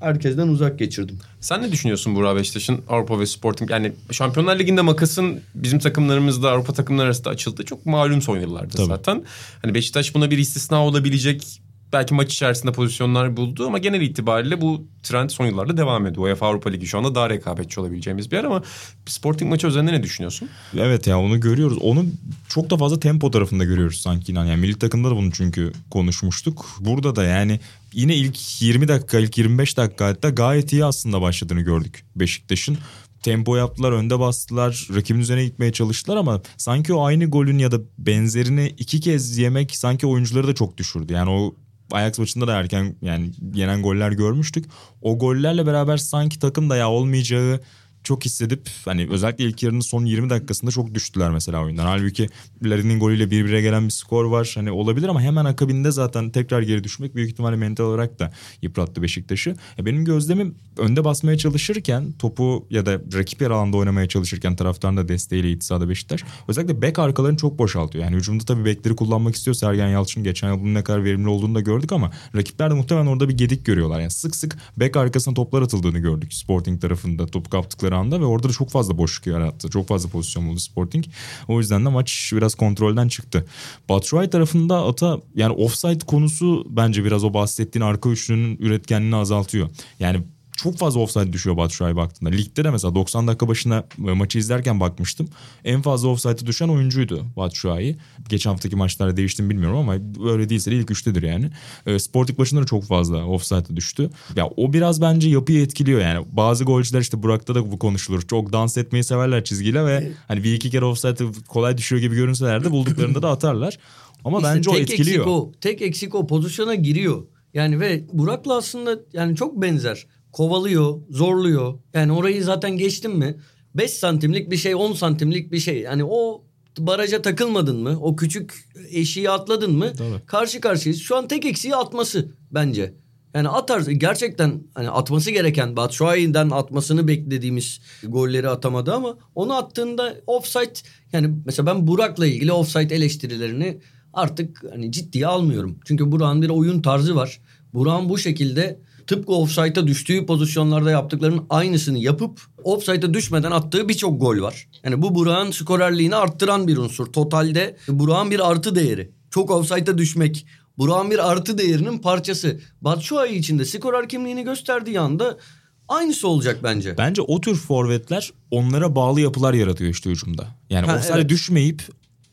S2: herkesten uzak geçirdim.
S1: Sen ne düşünüyorsun Burak Beşiktaş'ın Avrupa ve Sporting? Yani Şampiyonlar Ligi'nde makasın bizim takımlarımızla Avrupa takımları arasında açıldı. Çok malum son yıllarda
S3: Tabii.
S1: zaten. Hani Beşiktaş buna bir istisna olabilecek belki maç içerisinde pozisyonlar buldu ama genel itibariyle bu trend son yıllarda devam ediyor. UEFA Avrupa Ligi şu anda daha rekabetçi olabileceğimiz bir yer ama Sporting maçı üzerinde ne düşünüyorsun?
S3: Evet ya onu görüyoruz. Onu çok da fazla tempo tarafında görüyoruz sanki inan. Yani milli takımda da bunu çünkü konuşmuştuk. Burada da yani yine ilk 20 dakika, ilk 25 dakika hatta gayet iyi aslında başladığını gördük Beşiktaş'ın. Tempo yaptılar, önde bastılar, rakibin üzerine gitmeye çalıştılar ama sanki o aynı golün ya da benzerini iki kez yemek sanki oyuncuları da çok düşürdü. Yani o Ajax maçında da erken yani yenen goller görmüştük. O gollerle beraber sanki takım da ya olmayacağı çok hissedip hani özellikle ilk yarının son 20 dakikasında çok düştüler mesela oyundan. Halbuki Larin'in golüyle birbirine gelen bir skor var. Hani olabilir ama hemen akabinde zaten tekrar geri düşmek büyük ihtimalle mental olarak da yıprattı Beşiktaş'ı. E benim gözlemim önde basmaya çalışırken topu ya da rakip yer alanda oynamaya çalışırken taraftarın da desteğiyle itisada Beşiktaş. Özellikle bek arkalarını çok boşaltıyor. Yani hücumda tabii bekleri kullanmak istiyor Sergen Yalçın. Geçen yıl bunun ne kadar verimli olduğunu da gördük ama rakipler de muhtemelen orada bir gedik görüyorlar. Yani sık sık bek arkasına toplar atıldığını gördük Sporting tarafında topu kaptıkları anda ve orada da çok fazla boşluk yarattı. Çok fazla pozisyon buldu Sporting. O yüzden de maç biraz kontrolden çıktı. Batshuayi tarafında Ata yani offside konusu bence biraz o bahsettiğin arka üçlünün üretkenliğini azaltıyor. Yani çok fazla offside düşüyor Batshuayi baktığında. Ligde de mesela 90 dakika başına e, maçı izlerken bakmıştım. En fazla offside'e düşen oyuncuydu Batshuayi. Geçen haftaki maçlarda değişti mi bilmiyorum ama öyle değilse de ilk üçtedir yani. E, Sporting başında da çok fazla offside'e düştü. Ya o biraz bence yapıyı etkiliyor yani. Bazı golcüler işte Burak'ta da bu konuşulur. Çok dans etmeyi severler çizgiyle ve hani bir iki kere offside'e kolay düşüyor gibi görünseler de bulduklarında da atarlar. Ama
S2: İşte
S3: bence o etkiliyor.
S2: Eksik o, tek eksik o pozisyona giriyor. Yani ve Burak'la aslında yani çok benzer. Kovalıyor, zorluyor. Yani orayı zaten geçtin mi? 5 santimlik bir şey, 10 santimlik bir şey. Yani o baraja takılmadın mı? O küçük eşiği atladın mı?
S3: Tabii.
S2: Karşı karşıyayız. Şu an tek eksiği atması bence. Yani atar gerçekten hani atması gereken Batshuayi'den atmasını beklediğimiz golleri atamadı ama onu attığında offside yani mesela ben Burak'la ilgili offside eleştirilerini artık hani ciddiye almıyorum. Çünkü Burak'ın bir oyun tarzı var. Burak'ın bu şekilde tıpkı offside'a düştüğü pozisyonlarda yaptıklarının aynısını yapıp offside'a düşmeden attığı birçok gol var. Yani bu Burak'ın skorerliğini arttıran bir unsur. Totalde Burak'ın bir artı değeri. Çok offside'a düşmek Burak'ın bir artı değerinin parçası. Batshuayi için de skorer kimliğini gösterdiği anda aynısı olacak bence.
S3: Bence o tür forvetler onlara bağlı yapılar yaratıyor işte hücumda. Yani
S2: Ha,
S3: offside'e
S2: evet.
S3: düşmeyip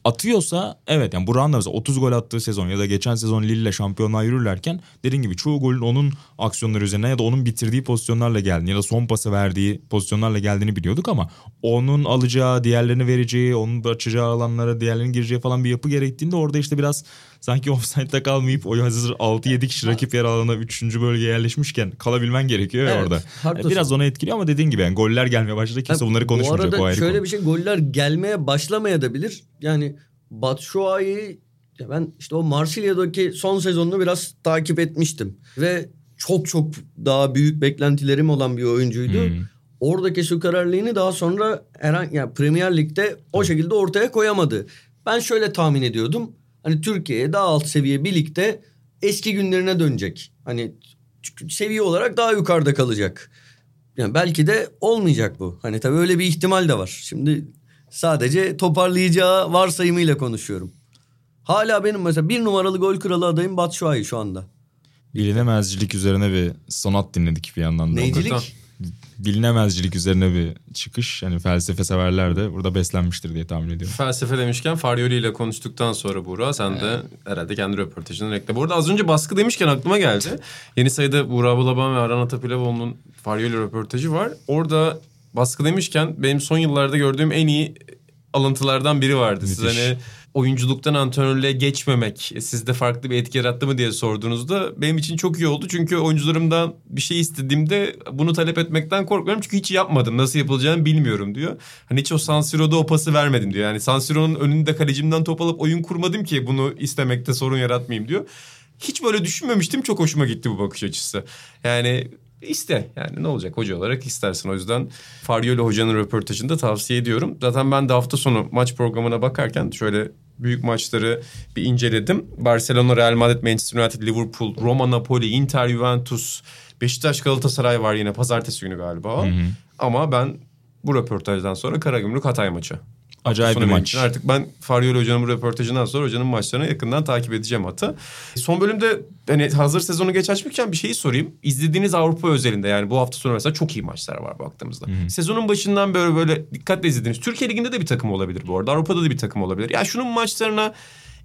S3: atıyorsa evet yani Burak'ın da mesela 30 gol attığı sezon ya da geçen sezon Lille'le şampiyonluğa yürürlerken dediğin gibi çoğu golün onun aksiyonları üzerine ya da onun bitirdiği pozisyonlarla geldiğini ya da son pası verdiği pozisyonlarla geldiğini biliyorduk ama onun alacağı, diğerlerini vereceği, onun da açacağı alanlara diğerlerinin gireceği falan bir yapı gerektiğinde orada işte biraz sanki offside'da kalmayıp o hazır 6-7 kişi rakip yer alanına 3. bölgeye yerleşmişken kalabilmen gerekiyor ya
S2: Evet,
S3: orada.
S2: haklısın.
S3: Biraz onu etkiliyor ama dediğin gibi yani goller gelmeye başladı kimse bunları konuşmayacak
S2: Bu
S3: o
S2: arada
S3: ayrı
S2: şöyle
S3: konu.
S2: bir şey goller gelmeye başlamaya da bilir. Yani Batshuayi ya ben işte o Marsilya'daki son sezonunu biraz takip etmiştim. Ve çok çok daha büyük beklentilerim olan bir oyuncuydu.
S3: Hmm.
S2: Oradaki skorerliğini daha sonra herhangi yani Premier Lig'de o şekilde ortaya koyamadı. Ben şöyle tahmin ediyordum. Hani Türkiye'ye daha alt seviye bir ligde eski günlerine dönecek. Hani seviye olarak daha yukarıda kalacak. Yani belki de olmayacak bu. Hani tabii öyle bir ihtimal de var. Şimdi sadece toparlayacağı varsayımıyla konuşuyorum. Hala benim mesela bir numaralı gol kralı adayım Batshuayi şu anda.
S3: Bilinemezcilik üzerine bir sonat dinledik bir yandan da.
S2: Neycilik?
S3: Bilinemezcilik üzerine bir çıkış. Hani felsefe severler de burada beslenmiştir diye tahmin ediyorum.
S1: Felsefe demişken Faryoli ile konuştuktan sonra Buğra sen de herhalde kendi röportajını ekle. Bu arada az önce baskı demişken aklıma geldi. Yeni sayıda Buğra Balaban ve Aran Atapilavoğlu'nun Faryoli röportajı var. Orada baskı demişken benim son yıllarda gördüğüm en iyi alıntılardan biri vardı. Siz
S3: Müthiş.
S1: hani oyunculuktan antrenörlüğe geçmemek sizde farklı bir etki yarattı mı diye sorduğunuzda benim için çok iyi oldu. Çünkü oyuncularımdan bir şey istediğimde bunu talep etmekten korkmuyorum. Çünkü hiç yapmadım. Nasıl yapılacağını bilmiyorum diyor. Hani hiç o San Siro'da o pası vermedim diyor. Yani San Siro'nun önünde kalecimden top alıp oyun kurmadım ki bunu istemekte sorun yaratmayayım diyor. Hiç böyle düşünmemiştim. Çok hoşuma gitti bu bakış açısı. Yani iste yani ne olacak hoca olarak istersin. O yüzden Faryoli hocanın röportajını da tavsiye ediyorum. Zaten ben de hafta sonu maç programına bakarken şöyle büyük maçları bir inceledim. Barcelona, Real Madrid, Manchester United, Liverpool, Roma, Napoli, Inter, Juventus, Beşiktaş, Galatasaray var yine pazartesi günü galiba. o. Ama ben bu röportajdan sonra Karagümrük Hatay maçı.
S3: Acayip bir maç.
S1: için. Artık ben Faryoli Hoca'nın bu röportajından sonra hocanın maçlarını yakından takip edeceğim hatta. Son bölümde hani hazır sezonu geç açmışken bir şeyi sorayım. İzlediğiniz Avrupa özelinde yani bu hafta sonu mesela çok iyi maçlar var baktığımızda. Sezonun başından böyle böyle dikkatle izlediğiniz. Türkiye Ligi'nde de bir takım olabilir bu arada. Avrupa'da da bir takım olabilir. Ya şunun maçlarına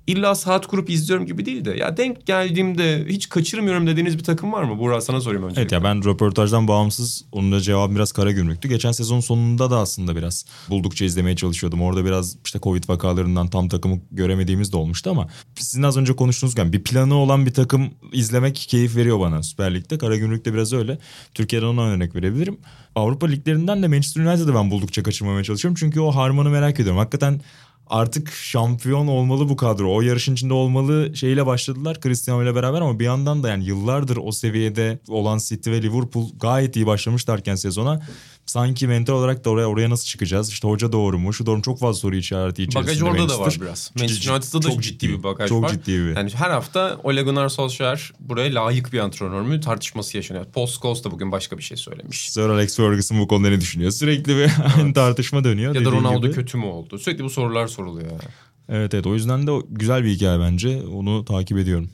S1: illa saat kurup izliyorum gibi değil de ya denk geldiğimde hiç kaçırmıyorum dediğiniz bir takım var mı? Burak sana sorayım önce.
S3: Evet ya ben röportajdan bağımsız onun da cevabı biraz kara gümrüktü. Geçen sezon sonunda da aslında biraz buldukça izlemeye çalışıyordum. Orada biraz işte Covid vakalarından tam takımı göremediğimiz de olmuştu ama sizin az önce konuştuğunuz gibi bir planı olan bir takım izlemek keyif veriyor bana Süper Lig'de. Kara gümrükte biraz öyle. Türkiye'den ona örnek verebilirim. Avrupa liglerinden de Manchester United'ı ben buldukça kaçırmamaya çalışıyorum. Çünkü o harmanı merak ediyorum. Hakikaten artık şampiyon olmalı bu kadro. O yarışın içinde olmalı şeyle başladılar Cristiano ile beraber ama bir yandan da yani yıllardır o seviyede olan City ve Liverpool gayet iyi başlamışlarken sezona sanki mental olarak da oraya oraya nasıl çıkacağız? İşte hoca doğru mu? Şu doğru mu? Çok fazla soru işareti içerisinde.
S1: Bagaj orada da var biraz. Manchester United'da da
S3: Çok
S1: ciddi bir bagaj
S3: çok
S1: var.
S3: ciddi bir.
S1: Yani her hafta Ole Gunnar Solskjaer buraya layık bir antrenör mü tartışması yaşanıyor. Paul Scholes da bugün başka bir şey söylemiş.
S3: Sir Alex Ferguson bu konuda ne düşünüyor? Sürekli bir aynı tartışma dönüyor.
S1: Ya da Ronaldo
S3: gibi.
S1: kötü mü oldu? Sürekli bu sorular soruluyor. yani.
S3: Evet evet o yüzden de güzel bir hikaye bence. Onu takip ediyorum.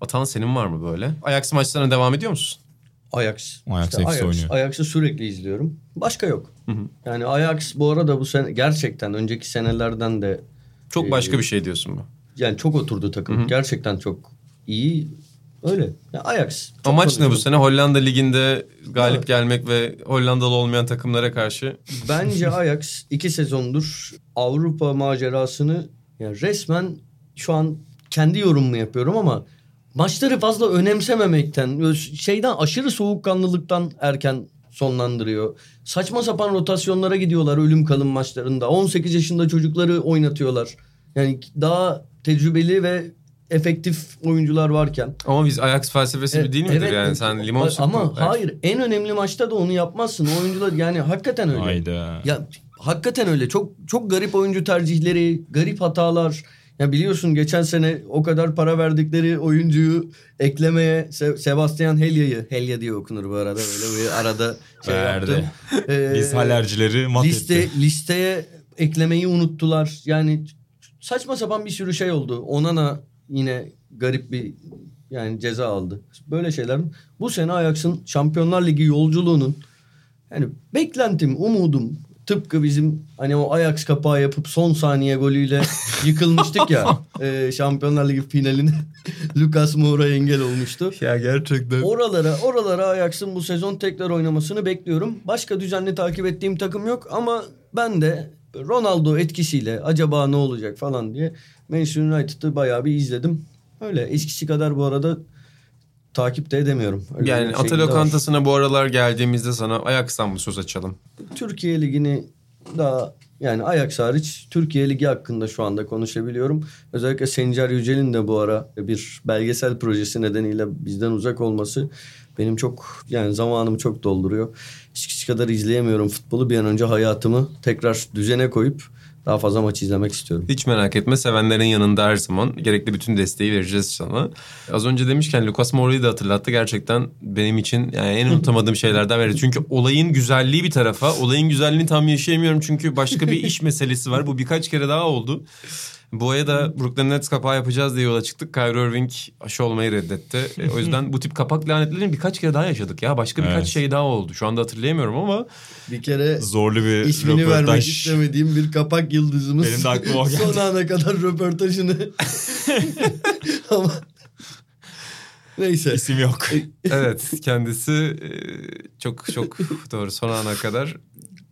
S1: Atan senin var mı böyle? Ajax maçlarına devam ediyor musun?
S2: Ajax.
S3: Ajax
S2: İşte
S3: hepsi oynuyor.
S2: Ajax'ı sürekli izliyorum. Başka yok. Yani Ajax bu arada bu sene gerçekten önceki senelerden de
S1: Çok
S2: Ee,
S1: başka bir şey diyorsun bu.
S2: yani çok oturdu takım. Gerçekten çok iyi. Öyle. Ya Ajax.
S1: Amaç ne bu sene? Hollanda liginde galip
S2: Evet.
S1: gelmek ve Hollandalı olmayan takımlara karşı.
S2: Bence Ajax iki sezondur Avrupa macerasını yani resmen şu an kendi yorumumu yapıyorum ama maçları fazla önemsememekten, böyle şeyden aşırı soğukkanlılıktan erken sonlandırıyor. Saçma sapan rotasyonlara gidiyorlar ölüm kalım maçlarında. 18 yaşında çocukları oynatıyorlar. Yani daha tecrübeli ve efektif oyuncular varken.
S1: Ama biz Ajax felsefesi
S2: Evet,
S1: değil midir
S2: evet.
S1: yani? Sen limon sıktın.
S2: Ama
S1: belki.
S2: hayır en önemli maçta da onu yapmazsın. O oyuncular yani hakikaten öyle.
S3: Hayda.
S2: Ya hakikaten öyle. Çok çok garip oyuncu tercihleri, garip hatalar. Ya biliyorsun geçen sene o kadar para verdikleri oyuncuyu eklemeye Se- Sebastian Helya'yı Helya diye okunur bu arada böyle bir arada şey
S3: Verdi.
S2: yaptım. Ee,
S3: Biz halercileri mat
S2: liste listeye eklemeyi unuttular. Yani saçma sapan bir sürü şey oldu. Onana yine garip bir yani ceza aldı. Böyle şeylerin bu sene Ajax'ın Şampiyonlar Ligi yolculuğunun yani beklentim, umudum tıpkı bizim hani o Ajax kapağı yapıp son saniye golüyle yıkılmıştık ya e, Şampiyonlar Ligi finaline Lucas Moura engel olmuştu.
S1: Ya gerçekten.
S2: Oralara oralara Ajax'ın bu sezon tekrar oynamasını bekliyorum. Başka düzenli takip ettiğim takım yok ama ben de Ronaldo etkisiyle acaba ne olacak falan diye Manchester United'ı bayağı bir izledim. Öyle eskisi kadar bu arada takip de edemiyorum. Öyle
S1: Yani Ata
S2: var.
S1: lokantasına bu aralar geldiğimizde sana Ajax'tan mı söz açalım?
S2: Türkiye Ligi'ni daha yani Ajax hariç Türkiye Ligi hakkında şu anda konuşabiliyorum. Özellikle Sencer Yücel'in de bu ara bir belgesel projesi nedeniyle bizden uzak olması benim çok yani zamanımı çok dolduruyor. Eskisi kadar izleyemiyorum futbolu. Bir an önce hayatımı tekrar düzene koyup daha fazla maç izlemek istiyorum.
S1: Hiç merak etme sevenlerin yanında her zaman gerekli bütün desteği vereceğiz sana. Az önce demişken Lucas Moura'yı da hatırlattı. Gerçekten benim için yani en unutamadığım şeylerden biri. Çünkü olayın güzelliği bir tarafa. Olayın güzelliğini tam yaşayamıyorum çünkü başka bir iş meselesi var. Bu birkaç kere daha oldu. Bu aya da Brooklyn Nets kapağı yapacağız diye yola çıktık. Kyrie Irving aşı olmayı reddetti. E, o yüzden bu tip kapak lanetlerini birkaç kere daha yaşadık ya. Başka birkaç
S3: Evet.
S1: şey daha oldu. Şu anda hatırlayamıyorum ama
S2: Bir kere
S3: Zorlu bir
S2: ismini
S3: röportaj.
S2: vermek istemediğim bir kapak yıldızımız.
S3: Benim de aklıma geldi.
S2: Son ana kadar röportajını. Ama neyse.
S3: İsim yok.
S1: evet kendisi e, çok çok doğru son ana kadar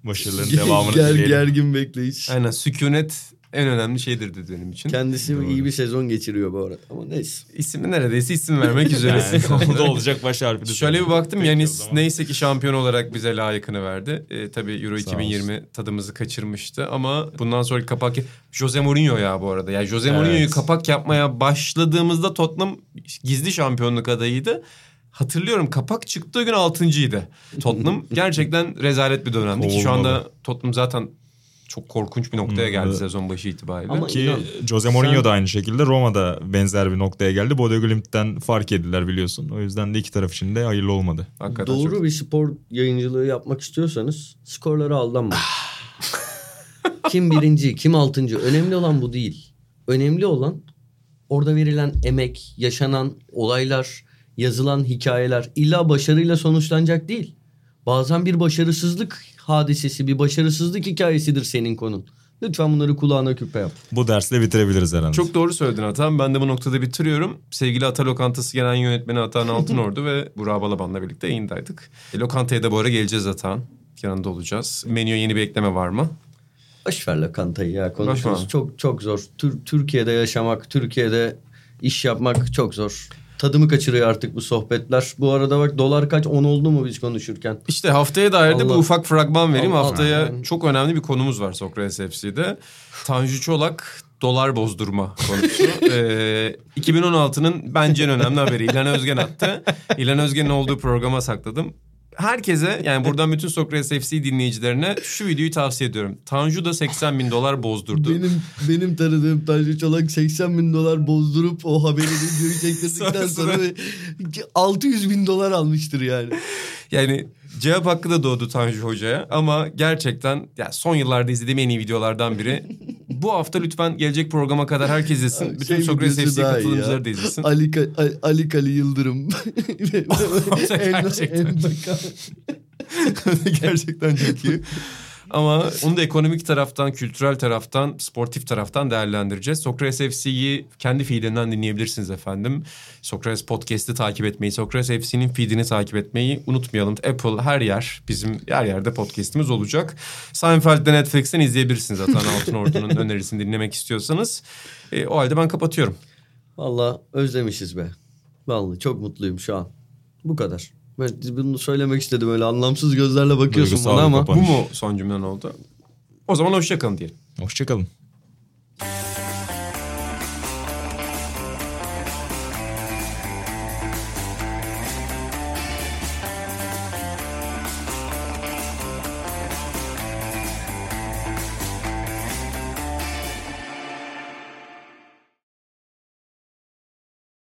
S3: Başarıların devamını
S2: ger-
S3: dileyelim.
S2: gergin bekleyiş.
S1: Aynen sükunet en önemli şeydir dedi benim için.
S2: Kendisi iyi bir sezon geçiriyor bu arada. Ama neyse.
S1: İsmi neredeyse isim vermek üzeresin.
S3: Yani, da olacak baş harfi.
S1: Şöyle bir baktım yani neyse ki şampiyon olarak bize layıkını verdi. E, tabii Euro
S3: Sağ
S1: 2020 tadımızı kaçırmıştı ama bundan sonraki kapak Jose Mourinho ya bu arada. Yani Jose
S3: Evet.
S1: Mourinho'yu kapak yapmaya başladığımızda Tottenham gizli şampiyonluk adayıydı. Hatırlıyorum kapak çıktığı gün altıncıydı. Tottenham gerçekten rezalet bir dönemdi ki şu anda Tottenham zaten çok korkunç bir noktaya
S3: Hmm,
S1: geldi
S3: evet.
S1: sezon başı itibariyle.
S2: Ama
S3: Ki
S2: İnan,
S3: Jose Mourinho
S2: sen-
S3: da aynı şekilde Roma'da benzer bir noktaya geldi. Bodo Glimt'ten fark ettiler biliyorsun. O yüzden de iki taraf için de hayırlı olmadı.
S1: Hakikaten
S2: Doğru
S1: çok-
S2: bir spor yayıncılığı yapmak istiyorsanız skorlara aldanmayın. kim birinci, kim altıncı. Önemli olan bu değil. Önemli olan orada verilen emek, yaşanan olaylar, yazılan hikayeler illa başarıyla sonuçlanacak değil. Bazen bir başarısızlık hadisesi, bir başarısızlık hikayesidir senin konun. Lütfen bunları kulağına küpe yap.
S3: Bu dersle bitirebiliriz herhalde.
S1: Çok doğru söyledin Atan. Ben de bu noktada bitiriyorum. Sevgili Ata Lokantası Genel Yönetmeni Atan Altınordu ve Burak Balaban'la birlikte yayındaydık. E, lokantaya da bu ara geleceğiz Atan. Yanında olacağız. Menüye yeni bir ekleme var mı?
S2: Boş ver lokantayı ya konuşuruz. Çok çok zor. Tür- Türkiye'de yaşamak, Türkiye'de iş yapmak çok zor. Tadımı kaçırıyor artık bu sohbetler. Bu arada bak dolar kaç 10 oldu mu biz konuşurken?
S1: İşte haftaya dair de bu ufak fragman vereyim.
S2: Allah.
S1: Haftaya
S2: Allah.
S1: çok önemli bir konumuz var Sokrates FC'de. Tanju Çolak dolar bozdurma konusu. ee, 2016'nın bence en önemli haberi. İlhan Özgen attı. İlhan Özgen'in olduğu programa sakladım. Herkese yani buradan bütün Sokrates FC dinleyicilerine şu videoyu tavsiye ediyorum. Tanju da 80 bin dolar bozdurdu.
S2: Benim benim tanıdığım Tanju Çolak 80 bin dolar bozdurup o haberi videoyu çektirdikten
S1: Sonra-
S2: sonra 600 bin dolar almıştır yani.
S1: Yani cevap hakkı da doğdu Tanju Hoca'ya ama gerçekten ya son yıllarda izlediğim en iyi videolardan biri. Bu hafta lütfen gelecek programa kadar herkes izlesin. Bütün
S2: Şey
S1: Sokrates FC katılımcıları da izlesin.
S2: Ali, Ali, Ali Kali Yıldırım.
S1: Gerçekten.
S2: bakan.
S1: gerçekten çok iyi. Ama onu da ekonomik taraftan, kültürel taraftan, sportif taraftan değerlendireceğiz. Sokrates FC'yi kendi feedinden dinleyebilirsiniz efendim. Sokrates Podcast'ı takip etmeyi, Sokrates FC'nin feedini takip etmeyi unutmayalım. Apple her yer, bizim her yerde podcast'imiz olacak. Seinfeld'de Netflix'ten izleyebilirsiniz zaten Altınordu'nun önerisini dinlemek istiyorsanız. E, o halde ben kapatıyorum.
S2: Valla özlemişiz be. Vallahi çok mutluyum şu an. Bu kadar. Ben bunu söylemek istedim öyle anlamsız gözlerle bakıyorsun
S3: Duygusal
S2: bana ama.
S3: kapanış.
S1: Bu mu son cümlen oldu? O zaman hoşçakalın diyelim.
S3: Hoşçakalın.